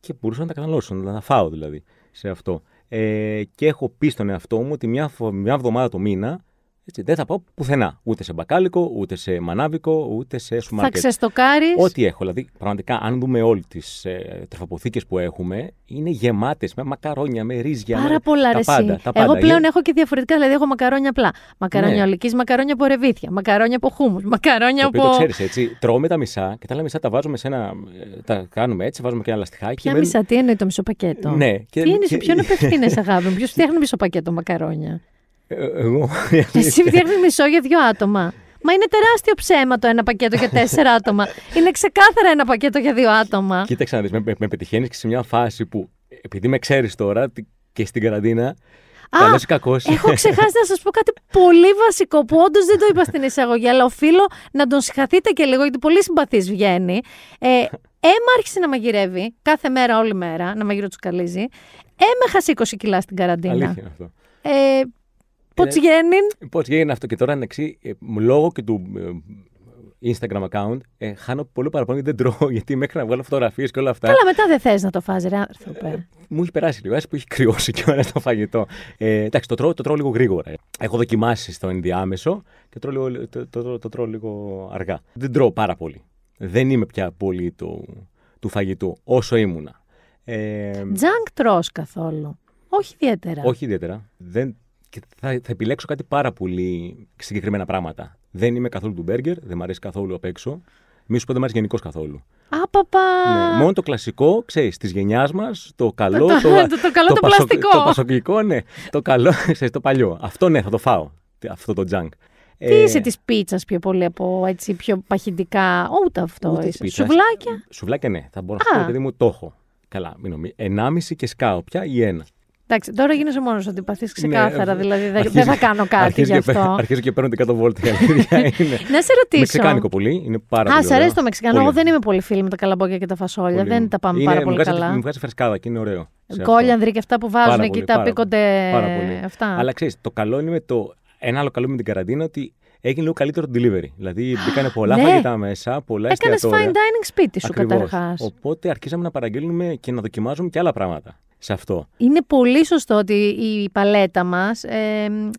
και μπορούσα να τα καταναλώσω, να τα φάω δηλαδή σε αυτό. Ε, και έχω πει στον εαυτό μου ότι μια, φο- μια εβδομάδα το μήνα έτσι, δεν θα πάω πουθενά. Ούτε σε μπακάλικο, ούτε σε μανάβικο, ούτε σε Θα σουμάρκετ. ξεστοκάρεις. Ό,τι έχω. Δηλαδή, πραγματικά, αν δούμε όλε τις ε, τροφοποθήκε που έχουμε, είναι γεμάτες με μακαρόνια, με ρύζια. Πάρα με πολλά τα ρε πάντα, εσύ. τα πάντα. Εγώ πλέον Γε- έχω και διαφορετικά, δηλαδή έχω μακαρόνια απλά. Μακαρόνια Ναι. ολικής, μακαρόνια από ρεβίθια, μακαρόνια από χούμους, μακαρόνια Το οποίο από... το ξέρεις έτσι. Τρώμε τα μισά και τα άλλα μισά τα βάζουμε σε ένα. ε, Τα κάνουμε έτσι, βάζουμε και ένα λαστιχάκι. Ποια και μένουν- μισά, τι εννοεί το μισό πακέτο; Ναι, και- τι είναι, σε και- ποιον απευθύνεσαι αγάπη μου, ποιος φτιάχνει μισό πακέτο μακαρόνια; Ε, Εγώ. Εσύ φτιάχνει μισό για δύο άτομα. Μα είναι τεράστιο ψέμα το ένα πακέτο για τέσσερα άτομα. Είναι ξεκάθαρα ένα πακέτο για δύο άτομα. Κοίταξε να δεις, με, με, με πετυχαίνεις και σε μια φάση που επειδή με ξέρεις τώρα τι- και στην καραντίνα. Καλός ή κακός. Έχω ξεχάσει να σας πω κάτι πολύ βασικό που όντως δεν το είπα στην εισαγωγή, αλλά οφείλω να τον συγχαθείτε και λίγο, γιατί πολύ συμπαθής βγαίνει. Ε, Έμα άρχισε να μαγειρεύει κάθε μέρα, όλη μέρα, να μαγειροτσουκαλίζει. Έμα χάσει 20 κιλά στην καραντίνα. Αλήθεια είναι αυτό. Ε, Πώς Ε, γίνει. Πώς έγινε αυτό και τώρα είναι εξή. ε, λόγω και του ε, Instagram account, ε, χάνω πολύ παραπάνω γιατί δεν τρώω. Γιατί μέχρι να βγάλω φωτογραφίες και όλα αυτά. Καλά, μετά δεν θες να το φάζει, ρε άνθρωπε. Μου έχει περάσει λίγο, έτσι που έχει κρυώσει και ώρα το φαγητό. Ε, εντάξει, το τρώω, το τρώω λίγο γρήγορα. Έχω δοκιμάσει στο ενδιάμεσο και τρώω λίγο, το, το, το, το τρώω λίγο αργά. Δεν τρώω πάρα πολύ. Δεν είμαι πια πολύ του, του φαγητού όσο ήμουνα. Ε, Τζανκ τρως καθόλου. Όχι ιδιαίτερα. όχι ιδιαίτερα. Δεν, και θα, θα επιλέξω κάτι πάρα πολύ συγκεκριμένα πράγματα. Δεν είμαι καθόλου του μπέργκερ, δεν μου αρέσει καθόλου απ' έξω. Μη σου πω δεν μου αρέσει γενικώ καθόλου. Άπαπα. Ναι, μόνο το κλασικό, ξέρεις, της γενιάς μας, το καλό. Το- το- το καλό το πασο- πλαστικό. Το πασοκικό, ναι. Το καλό, ξέρεις, το παλιό. Αυτό ναι, θα το φάω. Αυτό το junk. Τι Ε, είσαι της πίτσας πιο πολύ από έτσι πιο παχυντικά; Ούτε αυτό ούτε της είσαι. πίτσας. Σουβλάκια; Σουβλάκια, ναι. Θα μπορώ να σου Α. πω, παιδί μου, το έχω. Καλά, μην νομίζει. Ενάμιση και σκάω πια ή ένα. Εντάξει, τώρα γίνεσαι μόνος αντιπαθή ξεκάθαρα. Ναι, δηλαδή δεν, αρχίζω- δεν θα κάνω κάτι αρχίζω γι' και παίρνω- αυτό. Αρχίζω και παίρνω την 100 βόλτα. η αλήθεια είναι. Να σε ρωτήσω. Μεξικάνικο πολύ. Είναι πάρα Α, πολύ. σ' αρέσει ωραίο. το Μεξικανό. Πολύ. Εγώ δεν είμαι πολύ φίλη με τα καλαμπόκια και τα φασόλια. Πολύ. Δεν τα πάμε Είναι- πάρα μου πολύ βγάζει- καλά. Μου βγάζει φρεσκάδα και είναι ωραίο. σε αυτό. Κόλιανδροι και αυτά που βάζουν Πάρα εκεί, πολύ, τα πάρα πίκονται. Πάρα πολύ. Αυτά. Αλλά ξέρεις, το καλό είναι με το. Ένα άλλο καλό με την καραντίνα ότι έγινε λίγο καλύτερο το delivery. Δηλαδή μπήκανε πολλά Ναι. φαγητά μέσα, πολλά Έκανες εστιατόρια. fine dining σπίτι σου Ακριβώς. καταρχάς. Οπότε αρχίσαμε να παραγγέλνουμε και να δοκιμάζουμε και άλλα πράγματα σε αυτό. Είναι πολύ σωστό ότι η παλέτα μας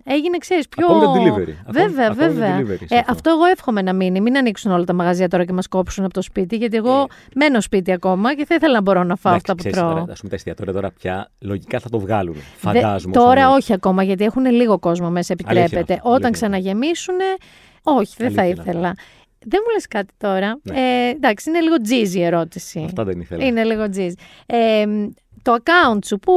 έγινε, ξέρεις, πιο. Ακόμη το delivery. Ακόμη- Βέβαια, ακόμη το βέβαια. delivery σε Ε, αυτό. αυτό εγώ εύχομαι να μείνει. Μην ανοίξουν όλα τα μαγαζιά τώρα και μας κόψουν από το σπίτι, γιατί εγώ Ε. μένω σπίτι ακόμα και θα ήθελα να μπορώ να φάω Εντάξει, αυτά που ξέρεις, τρώω. τώρα, ας πούμε, τα εστιατόρια τώρα πια λογικά θα το βγάλουν. Δε- Φαντάζομαι. τώρα όσο είναι. όχι ακόμα, γιατί έχουν λίγο κόσμο μέσα, επιτρέπεται. αυτό, Όταν αλήθεια. ξαναγεμίσουν, όχι, δεν θα Αλήθεια είναι ήθελα. Δεν μου λες κάτι τώρα. Ναι. Ε, εντάξει, είναι λίγο τζίζι η ερώτηση. Αυτά δεν ήθελα. Είναι λίγο τζίζι. Ε, το account σου που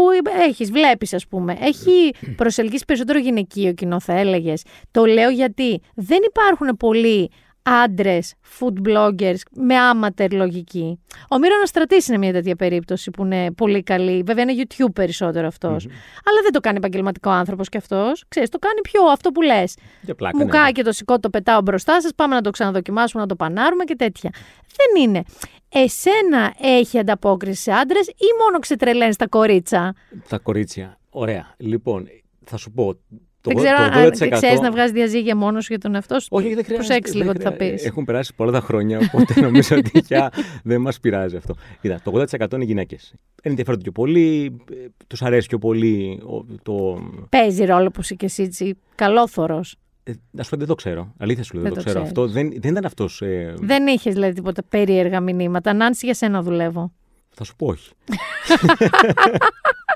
έχεις, βλέπεις ας πούμε, έχει προσελκύσει περισσότερο γυναικείο κοινό θα έλεγες. Το λέω γιατί δεν υπάρχουν πολλοί άντρες food bloggers με άματερ λογική. Ο Μύρονας Στρατής είναι μια τέτοια περίπτωση που είναι πολύ καλή. Βέβαια είναι YouTube περισσότερο αυτός. Αλλά δεν το κάνει επαγγελματικό άνθρωπος κι αυτός. Ξέρεις, το κάνει πιο αυτό που λες. Για πλάκα. Μου ναι. κάει και το σηκώ, το πετάω μπροστά σας. Πάμε να το ξαναδοκιμάσουμε, να το πανάρουμε και τέτοια. Δεν είναι. Εσένα έχει ανταπόκριση σε άντρες ή μόνο ξετρελαίνεις τα κορίτσα; Τα κορίτσια. Ωραία. Λοιπόν, θα σου πω. Το, δεν ξέρω το αν 80%... ξέρεις να βγάζεις διαζύγια μόνος σου για τον εαυτό σου. Όχι, δεν χρειάζεται. Προσέξει δεν λίγο τι θα χρειά- πεις. Έχουν περάσει πολλά τα χρόνια, οπότε νομίζω ότι πια δεν μας πειράζει αυτό. Κοίτα, το 80% είναι γυναίκες. Ενδιαφέρονται πιο πολύ, τους αρέσει πιο πολύ ο- το. Παίζει ρόλο που είσαι και εσύ έτσι καλόθωρος. Ε, να σου πω, δεν το ξέρω. Αλήθεια σου λέω, δεν, Δεν το το ξέρω. ξέρεις. Αυτό δεν, δεν ήταν αυτός. Ε, Δεν είχες δηλαδή τίποτα περίεργα μηνύματα. Νάνση, για σένα δουλεύω. Θα σου πω όχι.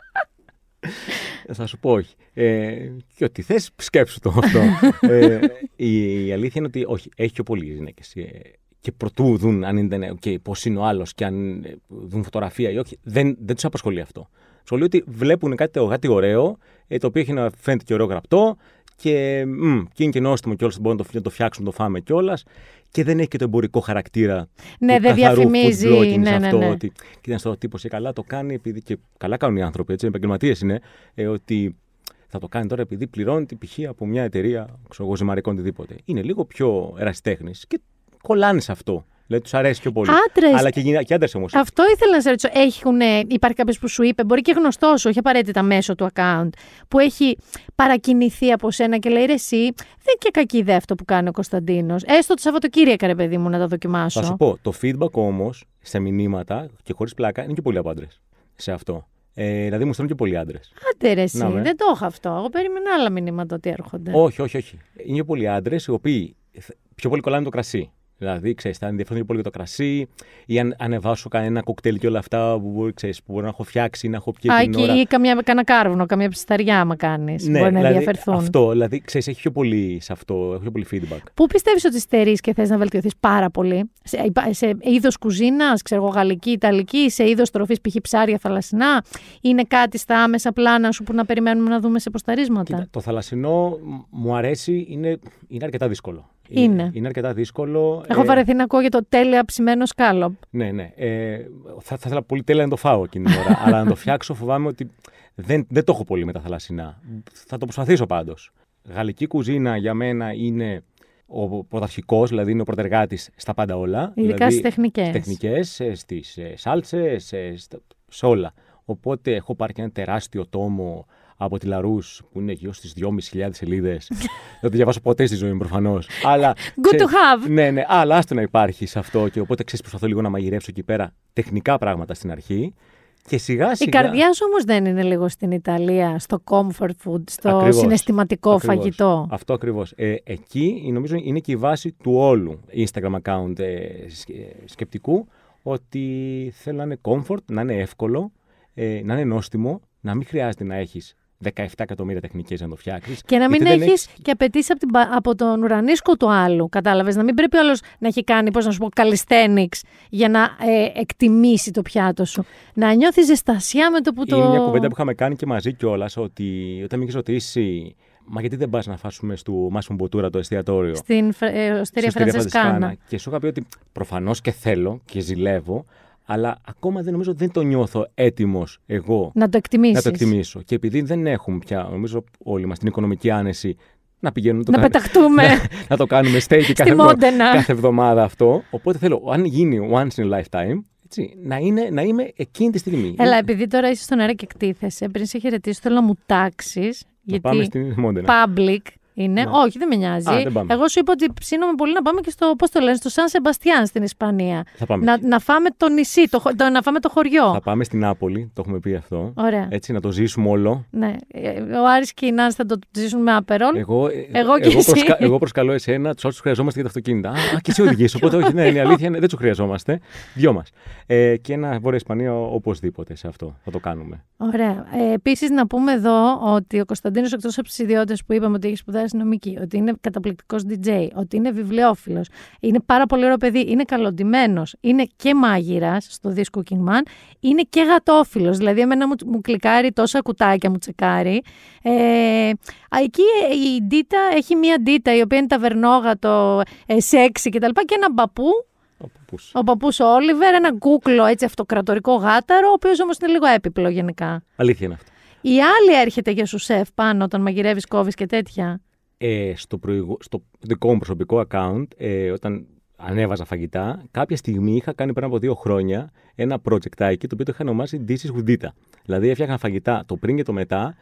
θα σου πω όχι. Ε, και ό,τι θες, σκέψου το αυτό. ε, η, η αλήθεια είναι ότι όχι, έχει πιο πολλοί γυναίκες. Και προτού δουν αν είναι okay, πώς είναι ο άλλος και αν ε, δουν φωτογραφία ή όχι, δεν, δεν τους απασχολεί αυτό. Τους λέει ότι βλέπουν κάτι, κάτι ωραίο, ε, το οποίο έχει να φαίνεται και ωραίο γραπτό και, μ, και είναι και νόστιμο κιόλας, μπορούν να το, να το φτιάξουν, να το φάμε κιόλας. Και δεν έχει και το εμπορικό χαρακτήρα. Ναι, του δεν καθαρού διαφημίζει, food blogging ναι, σε ναι, αυτό, ναι. Ότι, κοίτα, το τύπο και καλά το κάνει επειδή. και καλά κάνουν οι άνθρωποι, έτσι, επαγγελματίες είναι. Ε, ότι θα το κάνει τώρα επειδή πληρώνει την π.χ. από μια εταιρεία ξέρω εγώ, ζυμαρικών οτιδήποτε. Είναι λίγο πιο ερασιτέχνης και κολλάνε σε αυτό. Δηλαδή τους αρέσει πιο πολύ. Άντρες. Αλλά και, γυνα- και άντρες όμως. Αυτό ήθελα να σε ρωτήσω. Έχουν, υπάρχει κάποιος που σου είπε, μπορεί και γνωστός σου, όχι απαραίτητα μέσω του account, που έχει παρακινηθεί από σένα και λέει ρε, εσύ, δεν είναι και κακή ιδέα αυτό που κάνει ο Κωνσταντίνος. Έστω το Σαββατοκύριακα, ρε παιδί μου, να τα δοκιμάσω. Θα σου πω, το feedback όμως σε μηνύματα και χωρίς πλάκα είναι και πολλοί από άντρες σε αυτό. Ε, δηλαδή μου στέλνουν και πολλοί άντρες. Άντε ρε, εσύ, Να, με. δεν το είχα αυτό. Εγώ περίμενα άλλα μηνύματα ότι έρχονται. Όχι, όχι, όχι. Είναι και πολλοί άντρες οι οποίοι θ- πιο πολύ κολλάνε το κρασί. Δηλαδή, ξέρεις, θα ενδιαφέρονται πιο πολύ για το κρασί ή αν ανεβάσω κανένα κοκτέιλ και όλα αυτά που μπορεί, ξέρεις, που μπορεί να έχω φτιάξει ή να έχω πιει Α, την και, ώρα. ή καμιά, κανένα κάρβουνο, καμιά ψισταριά, άμα κάνεις. μπορεί να δηλαδή, ενδιαφερθούν. Αυτό, δηλαδή, ξέρεις, έχει πιο πολύ σε αυτό, έχει πιο πολύ feedback. Πού πιστεύεις ότι στερείς και θες να βελτιωθείς πάρα πολύ, σε, υπά- σε είδος κουζίνας, ξέρω εγώ, γαλλική, ιταλική, σε είδος τροφής, π.χ. ψάρια θαλασσινά, είναι κάτι στα άμεσα πλάνα σου που να περιμένουμε να δούμε σε ποσταρίσματα. Κοίτα, το θαλασσινό μ- μου αρέσει, είναι, είναι αρκετά δύσκολο. Είναι. Είναι αρκετά δύσκολο. Έχω ε, βαρεθεί να ακούω για το τέλεια ψημένο σκάλοπ. Ναι, ναι. Ε, θα, θα ήθελα πολύ τέλεια να το φάω εκείνη την ώρα. αλλά να το φτιάξω φοβάμαι ότι δεν, δεν το έχω πολύ με τα θαλασσινά. Θα το προσπαθήσω πάντως. Γαλλική κουζίνα για μένα είναι ο πρωταρχικός, δηλαδή είναι ο πρωτεργάτης στα πάντα όλα. Ειδικά δηλαδή, στις τεχνικές. Στις τεχνικές, ε, στις ε, σάλτσες, ε, στα- σε όλα. Οπότε έχω πάρει και ένα τεράστιο τόμο από τη Λαρούς που είναι γύρω στις 2.500 σελίδες. Δεν το διαβάσω ποτέ στη ζωή μου προφανώς. Αλλά, Good to have. Ναι, ναι, αλλά άστο να υπάρχει σε αυτό και οπότε ξέρεις προσπαθώ λίγο να μαγειρεύσω εκεί πέρα τεχνικά πράγματα στην αρχή και σιγά Η σιγά... καρδιά σου όμως δεν είναι λίγο στην Ιταλία, στο comfort food, στο Ακριβώς. συναισθηματικό Ακριβώς. φαγητό. Αυτό ακριβώς. Ε, εκεί νομίζω είναι και η βάση του όλου Instagram account ε, σκε- σκεπτικού ότι θέλω να είναι comfort, να είναι εύκολο, ε, να είναι νόστιμο, να μην χρειάζεται να έχεις 17 εκατομμύρια τεχνικές για να το φτιάξεις. Και να μην γιατί δεν έχεις και απαιτήσει από, την πα- από τον ουρανίσκο του άλλου. Κατάλαβες; Να μην πρέπει ο άλλος να έχει κάνει, πώς να σου πω, calisthenics για να ε, εκτιμήσει το πιάτο σου. Να νιώθεις ζεστασιά με το που το. Είναι μια κουβέντα που είχαμε κάνει και μαζί κιόλας ότι όταν με είχε ρωτήσει Μα γιατί δεν πας να φάσουμε στο Μάσιμο Μποτούρα το εστιατόριο; Στην Φρα- ε, Οστέρια Στην Οστέρια Φρανσεσκάνα. Και σου είχα πει ότι προφανώς και θέλω και ζηλεύω, Αλλά ακόμα δεν νομίζω ότι δεν το νιώθω έτοιμος εγώ Να το εκτιμήσεις. να το εκτιμήσω. Και επειδή δεν έχουμε πια, νομίζω όλοι μας την οικονομική άνεση να πηγαίνουμε να το Να κάνουμε- πεταχτούμε. να, να το κάνουμε stay και κάθε, Μόντενα. κάθε εβδομάδα αυτό. Οπότε θέλω, αν γίνει once in a lifetime, έτσι, να, είναι, να είμαι εκείνη τη στιγμή. Έλα, επειδή τώρα είσαι στον αέρα και εκτίθεσαι, πριν σε χαιρετήσω, θέλω να μου τάξεις. να πάμε Γιατί στην Μόντενα. public είναι; Όχι, δεν με νοιάζει. Α, δεν πάμε. Εγώ σου είπα ότι ψήνομαι πολύ να πάμε και στο, πώς το λένε, στο Σαν Σεμπαστιάν στην Ισπανία. Θα πάμε. Να, να φάμε το νησί, το, χω- το- να φάμε το χωριό. Θα πάμε στην Νάπολη, το έχουμε πει αυτό. Ωραία. Έτσι, να το ζήσουμε όλο. Ναι. Ε, Ο Άρης και η Νάνση θα το ζήσουν με απερόλ. Εγώ, ε, Εγώ και εσύ. εγώ προσκαλώ εσένα, τους άλλους χρειαζόμαστε για τα αυτοκίνητα. Α, α, και εσύ οδηγείς. Οπότε, όχι, ναι, είναι αλήθεια, είναι, δεν τους χρειαζόμαστε. Δυο μας. Ε, και ένα Βόρεια Ισπανία οπωσδήποτε σε αυτό. Θα το κάνουμε. Ωραία. Ε, Επίσης, να πούμε εδώ ότι ο Κωνσταντίνος, εκτός από τις ιδιότητες που είπαμε ότι έχεις σπουδάσει νομική, ότι είναι καταπληκτικός DJ, ότι είναι βιβλιοφίλο, είναι πάρα πολύ ωραίο παιδί, είναι καλοντημένος, είναι και μάγειρας στο δίσκο Cooking Man, είναι και γατόφιλος. Δηλαδή, εμένα μου, μου κλικάρει τόσα κουτάκια, μου τσεκάρει. Ε, α, εκεί ε, η Ντίτα έχει μία Ντίτα η οποία είναι ταβερνόγατο, ε, σεξι κτλ. Και έναν παππού Ο παππούς. ο παππούς Όλιβερ, ένα κούκλο έτσι αυτοκρατορικό γάταρο, ο οποίος όμως είναι λίγο έπιπλο γενικά. Αλήθεια είναι αυτό. Η άλλη έρχεται για σου σεφ πάνω όταν μαγειρεύεις, κόβεις και τέτοια. Ε, στο, προηγου... στο δικό μου προσωπικό account, ε, όταν ανέβαζα φαγητά, κάποια στιγμή είχα κάνει πριν από δύο χρόνια ένα project το οποίο το είχα ονομάσει Dishes with Dita. Δηλαδή έφτιαχνα φαγητά το πριν και το μετά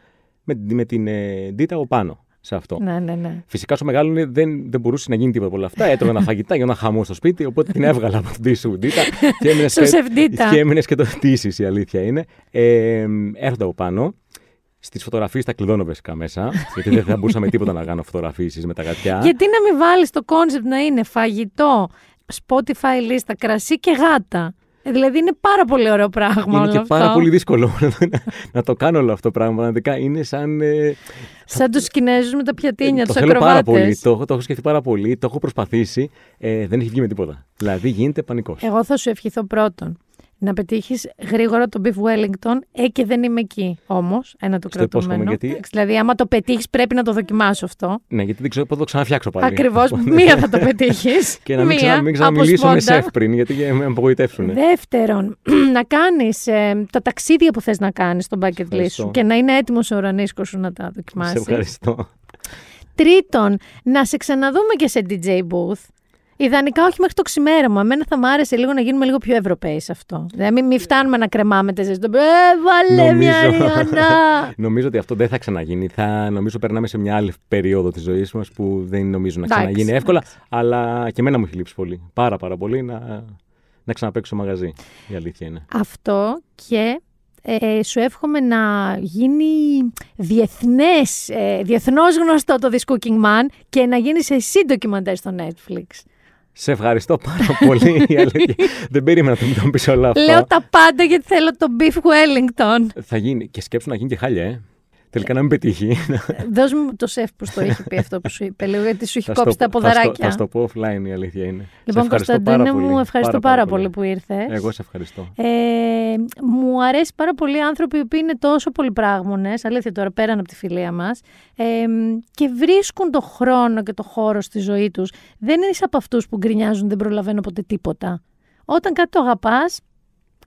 με, με την ε, Dita από πάνω σε αυτό. Ναι, ναι, ναι. Φυσικά στο μεγάλο δεν, δεν μπορούσε να γίνει τίποτα από όλα αυτά. Έτρωγα φαγητά για ένα χαμό στο σπίτι, οπότε την έβγαλα από την Dishes with Dita και έμεινες Στο και, Sef Dita. και έμεινες και το Dishes, η αλήθεια είναι. Ε, έρχονται από πάνω. Στις φωτογραφίες τα κλειδώνω βασικά μέσα. γιατί δεν θα μπορούσα με τίποτα να κάνω φωτογραφίσεις με τα γατιά. Γιατί να μην βάλεις το concept να είναι φαγητό, Spotify λίστα, κρασί και γάτα. Ε, Δηλαδή είναι πάρα πολύ ωραίο πράγμα είναι όλο και αυτό. πάρα πολύ δύσκολο να, να το κάνω όλο αυτό το πράγμα. Πραγματικά είναι σαν. Ε, Σαν τους Κινέζους με τα πιατίνια, το τους θέλω πάρα πολύ. ακροβάτες. Το, έχω- το έχω σκεφτεί πάρα πολύ. Το έχω προσπαθήσει. Ε, δεν έχει βγει με τίποτα. Δηλαδή γίνεται πανικός. Εγώ θα σου ευχηθώ πρώτον να πετύχεις γρήγορα το beef Wellington. Ε, και δεν είμαι εκεί όμως. Ένα το Στο υπόσχομαι, κρατούμενο. γιατί- Εντάξει, Δηλαδή, άμα το πετύχεις, πρέπει να το δοκιμάσω αυτό. Ναι, γιατί δεν ξέρω πότε θα το ξαναφτιάξω πάλι. Ακριβώς. Μία θα το πετύχεις. Και να μην, ξανα, μην ξαναμιλήσω με σεφ πριν, γιατί με απογοητεύσουν. Δεύτερον, να κάνεις τα ταξίδια που θες να κάνεις στο bucket list Ευχαριστώ. σου και να είναι έτοιμος ο ουρανίσκος σου να τα Σε δοκιμάσεις. ευχαριστώ. Τρίτον, να σε ξαναδούμε και σε DJ booth. Ιδανικά όχι μέχρι το ξημέρωμα. Εμένα θα μου άρεσε λίγο να γίνουμε λίγο πιο Ευρωπαίοι σε αυτό. Δηλαδή, μην, μην φτάνουμε να κρεμάμε τέσσερι. Ε, βάλε μια Ριάννα! νομίζω ότι αυτό δεν θα ξαναγίνει. Θα, νομίζω περνάμε σε μια άλλη περίοδο της ζωής μας που δεν νομίζω να Εντάξει, ξαναγίνει εύκολα. Αλλά και εμένα μου έχει λείψει πολύ. Πάρα πάρα πολύ να, να ξαναπαίξω μαγαζί. Η αλήθεια είναι. Αυτό και ε, σου εύχομαι να γίνει διεθνές, ε, διεθνώς γνωστό το This Cooking Man και να γίνεις εσύ ντοκιμαντέρ στο Netflix. Σε ευχαριστώ πάρα πολύ. η αλήθεια. δεν περίμενα να το μου πεις όλα αυτά. Λέω τα πάντα γιατί θέλω το Beef Wellington. Θα γίνει. Και σκέψου να γίνει και χάλια, ε. Τελικά να μην πετύχει. Δώσ' μου το σεφ που στο είχε πει αυτό που σου είπε, λίγο γιατί σου έχει Θα στο- κόψει τα θα στο- ποδαράκια. Θα στο πω offline, η αλήθεια είναι. Σε Λοιπόν, ευχαριστώ πάρα Κωνσταντίνε μου, πολύ. ευχαριστώ πάρα, πολύ που ήρθες. Εγώ σε ευχαριστώ. Ε, μου αρέσει πάρα πολύ οι άνθρωποι που είναι τόσο πολυπράγμονες, αλήθεια τώρα πέραν από τη φιλία μας, ε, και βρίσκουν το χρόνο και το χώρο στη ζωή τους. Δεν είσαι από αυτούς που γκρινιάζουν δεν προλαβαίνω ποτέ τίποτα. Όταν κάτι το αγαπάς,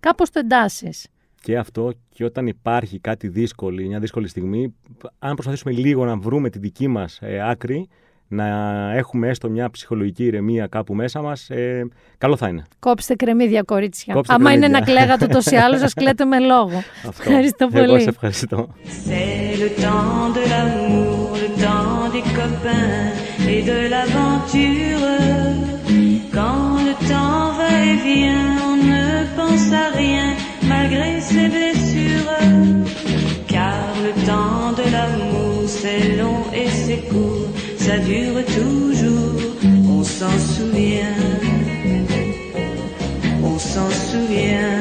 κάπως το εντάσσεις. Και αυτό και όταν υπάρχει κάτι δύσκολο, μια δύσκολη στιγμή, αν προσπαθήσουμε λίγο να βρούμε τη δική μας ε, άκρη, να έχουμε έστω μια ψυχολογική ηρεμία κάπου μέσα μας, ε, καλό θα είναι. Κόψτε κρεμμύδια, κορίτσια. Κόψτε Άμα είναι κρεμμύδια. να κλαίγατε ούτως ή άλλως, σας κλαίτε με λόγο. Αυτό. Ευχαριστώ Εγώ πολύ. σε ευχαριστώ. C'est le temps de l'amour, le temps des copains et de l'aventure. Quand le temps va et vient, on ne pense à rien malgré ses blessures. Car le temps de l'amour, c'est long et c'est court, ça dure toujours, on s'en souvient. On s'en souvient.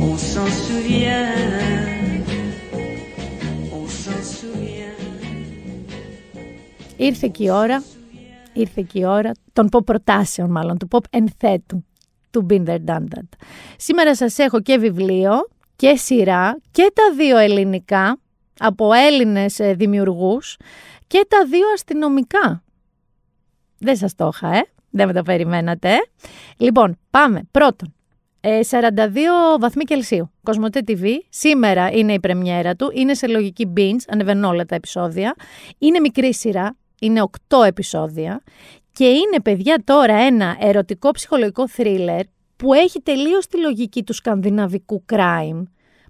On s'en souvient. On s'en souvient. Ήρθε και η ώρα, ήρθε και η ώρα των pop προτάσεων μάλλον, του pop ενθέτου, Του Been There Done That. Σήμερα σας έχω και βιβλίο και σειρά και τα δύο ελληνικά από Έλληνες ε, δημιουργούς και τα δύο αστυνομικά. Δεν σας το είχα, ε; Δεν με το περιμένατε. ε. Λοιπόν, πάμε. Πρώτον, ε, 42 βαθμοί Κελσίου. Κοσμοτέ TV. Σήμερα είναι η πρεμιέρα του. Είναι σε λογική binge. Ανεβαίνουν όλα τα επεισόδια. Είναι μικρή σειρά. Είναι 8 επεισόδια. Και είναι, παιδιά, τώρα ένα ερωτικό ψυχολογικό θρίλερ που έχει τελείως τη λογική του σκανδιναβικού crime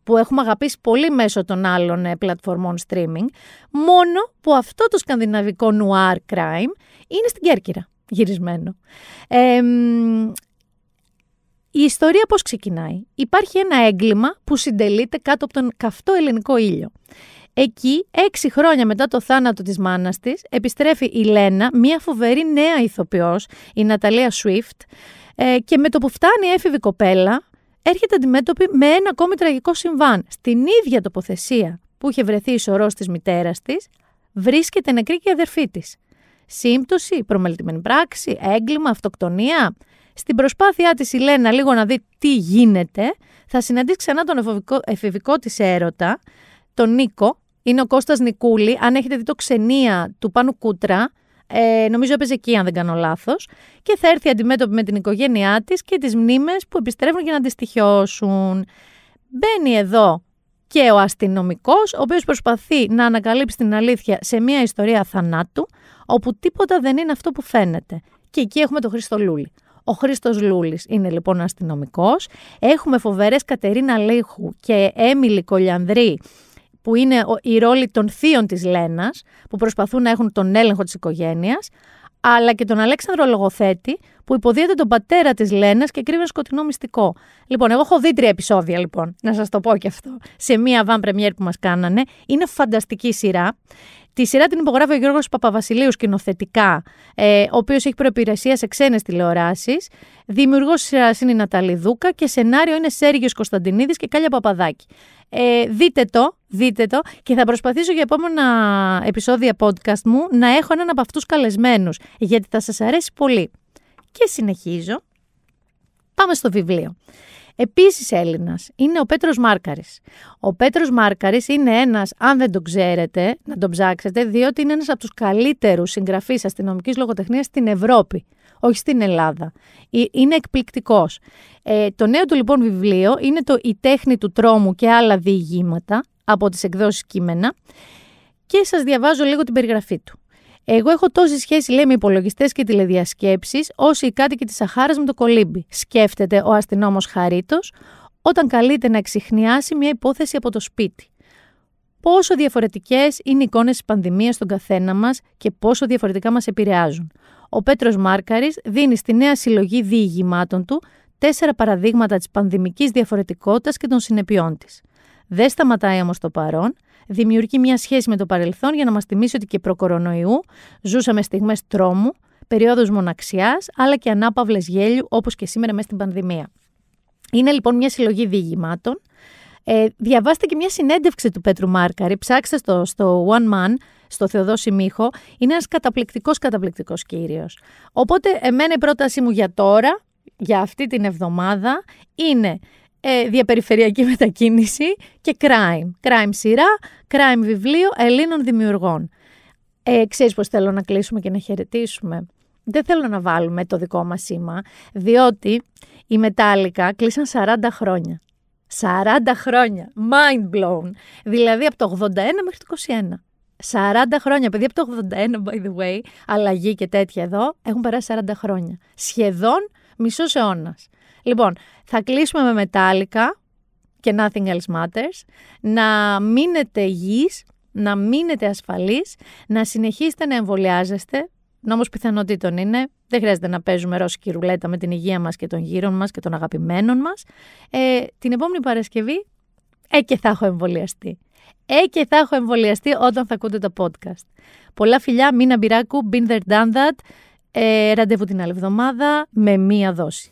που έχουμε αγαπήσει πολύ μέσω των άλλων ε, πλατφορμών streaming, μόνο που αυτό το σκανδιναβικό noir crime είναι στην Κέρκυρα γυρισμένο. Ε, μ, η ιστορία πώς ξεκινάει; Υπάρχει ένα έγκλημα που συντελείται κάτω από τον καυτό ελληνικό ήλιο. Εκεί, έξι χρόνια μετά το θάνατο της μάνας της, επιστρέφει η Λένα, μια φοβερή νέα ηθοποιός, η Ναταλία Σουίφτ, ε, και με το που φτάνει η έφηβη κοπέλα, έρχεται αντιμέτωπη με ένα ακόμη τραγικό συμβάν. Στην ίδια τοποθεσία που είχε βρεθεί η σωρός της μητέρας της, βρίσκεται νεκρή και η αδερφή της. Σύμπτωση, προμελητημένη πράξη, έγκλημα, αυτοκτονία. Στην προσπάθειά της η Λένα λίγο να δει τι γίνεται, θα συναντήσει ξανά τον εφηβικό, εφηβικό της έρωτα, τον Νίκο. Είναι ο Κώστας Νικούλη. Αν έχετε δει το ξενία του Πάνου Κούτρα, ε, νομίζω έπαιζε εκεί αν δεν κάνω λάθος. Και θα έρθει αντιμέτωπη με την οικογένειά της και τις μνήμες που επιστρέφουν για να τη στοιχιώσουν. Μπαίνει εδώ και ο αστυνομικός, ο οποίος προσπαθεί να ανακαλύψει την αλήθεια σε μια ιστορία θανάτου, όπου τίποτα δεν είναι αυτό που φαίνεται. Και εκεί έχουμε τον Χρήστο Λούλη. Ο Χρήστος Λούλης είναι λοιπόν αστυνομικός. Έχουμε φοβερές Κατερίνα Λίχου και Έμιλι Κολιανδρή, που είναι ο- οι ρόλοι των θείων της Λένας, που προσπαθούν να έχουν τον έλεγχο της οικογένειας, αλλά και τον Αλέξανδρο Λογοθέτη, που υποδίεται τον πατέρα της Λένας και κρύβει ένα σκοτεινό μυστικό. Λοιπόν, εγώ έχω δει τρία επεισόδια, λοιπόν, να σας το πω και αυτό, σε μία van premiere που μας κάνανε. Είναι φανταστική σειρά. Τη σειρά την υπογράφει ο Γιώργος Παπαβασιλείου σκηνοθετικά, ε, ο οποίος έχει προεπηρεσία σε ξένες τηλεοράσεις. Δημιουργός της σειράς είναι η Ναταλή Δούκα και σενάριο είναι Σέργιος Κωνσταντινίδης και Κάλια Παπαδάκη. Ε, δείτε το, δείτε το και θα προσπαθήσω για επόμενα επεισόδια podcast μου να έχω έναν από αυτούς καλεσμένους, γιατί θα σας αρέσει πολύ. Και συνεχίζω. Πάμε στο βιβλίο. Επίσης Έλληνας είναι ο Πέτρος Μάρκαρης. Ο Πέτρος Μάρκαρης είναι ένας, αν δεν τον ξέρετε, να τον ψάξετε, διότι είναι ένας από τους καλύτερους συγγραφείς αστυνομικής λογοτεχνίας στην Ευρώπη, όχι στην Ελλάδα. Ε, Είναι εκπληκτικός. Ε, το νέο του λοιπόν βιβλίο είναι το «Η τέχνη του τρόμου και άλλα διηγήματα» από τις εκδόσεις κείμενα και σας διαβάζω λίγο την περιγραφή του. Εγώ έχω τόση σχέση, λέει, με υπολογιστές και τηλεδιασκέψεις, όσο οι κάτοικοι της Σαχάρας με το κολύμπι. Σκέφτεται ο αστυνόμος Χαρίτος, όταν καλείται να εξηχνιάσει μια υπόθεση από το σπίτι. Πόσο διαφορετικές είναι οι εικόνες της πανδημίας στον καθένα μας και πόσο διαφορετικά μας επηρεάζουν. Ο Πέτρος Μάρκαρης δίνει στη νέα συλλογή διηγημάτων του τέσσερα παραδείγματα της πανδημικής διαφορετικότητας και των συνεπειών της. Δεν σταματάει όμως το παρόν, δημιουργεί μια σχέση με το παρελθόν για να μας θυμίσει ότι και προ-κορονοϊού ζούσαμε στιγμές τρόμου, περίοδους μοναξιάς, αλλά και ανάπαυλες γέλιου όπως και σήμερα μέσα στην πανδημία. Είναι λοιπόν μια συλλογή διηγημάτων. Ε, διαβάστε και μια συνέντευξη του Πέτρου Μάρκαρη. Ψάξτε στο, στο One Man, στο Θεοδόση Μίχο. Είναι ένας καταπληκτικός, καταπληκτικός κύριος. Οπότε, εμένα η πρότασή μου για τώρα, για αυτή την εβδομάδα, είναι ε, διαπεριφερειακή μετακίνηση και crime. Crime σειρά, crime βιβλίο Ελλήνων δημιουργών. Ε, ξέρεις πώς θέλω να κλείσουμε και να χαιρετήσουμε; Δεν θέλω να βάλουμε το δικό μας σήμα, διότι οι Μετάλλικα κλείσαν 40 χρόνια. 40 χρόνια. Mind blown. Δηλαδή από το 81 μέχρι το 21. 40 χρόνια, παιδιά από το 81, by the way, αλλαγή και τέτοια εδώ, έχουν περάσει 40 χρόνια. Σχεδόν μισός αιώνας. Λοιπόν, θα κλείσουμε με μετάλλικα και nothing else matters. Να μείνετε υγιείς, να μείνετε ασφαλείς, να συνεχίσετε να εμβολιάζεστε. Νόμος πιθανότητων είναι, δεν χρειάζεται να παίζουμε ρώσικη ρουλέτα με την υγεία μας και των γύρων μας και των αγαπημένων μας. Ε, την επόμενη Παρασκευή, ε και θα έχω εμβολιαστεί. Ε και θα έχω εμβολιαστεί όταν θα ακούτε το podcast. Πολλά φιλιά, Μίνα Μπυράκου, been there, done that. Ε, ραντεβού την άλλη εβδομάδα με μία δόση.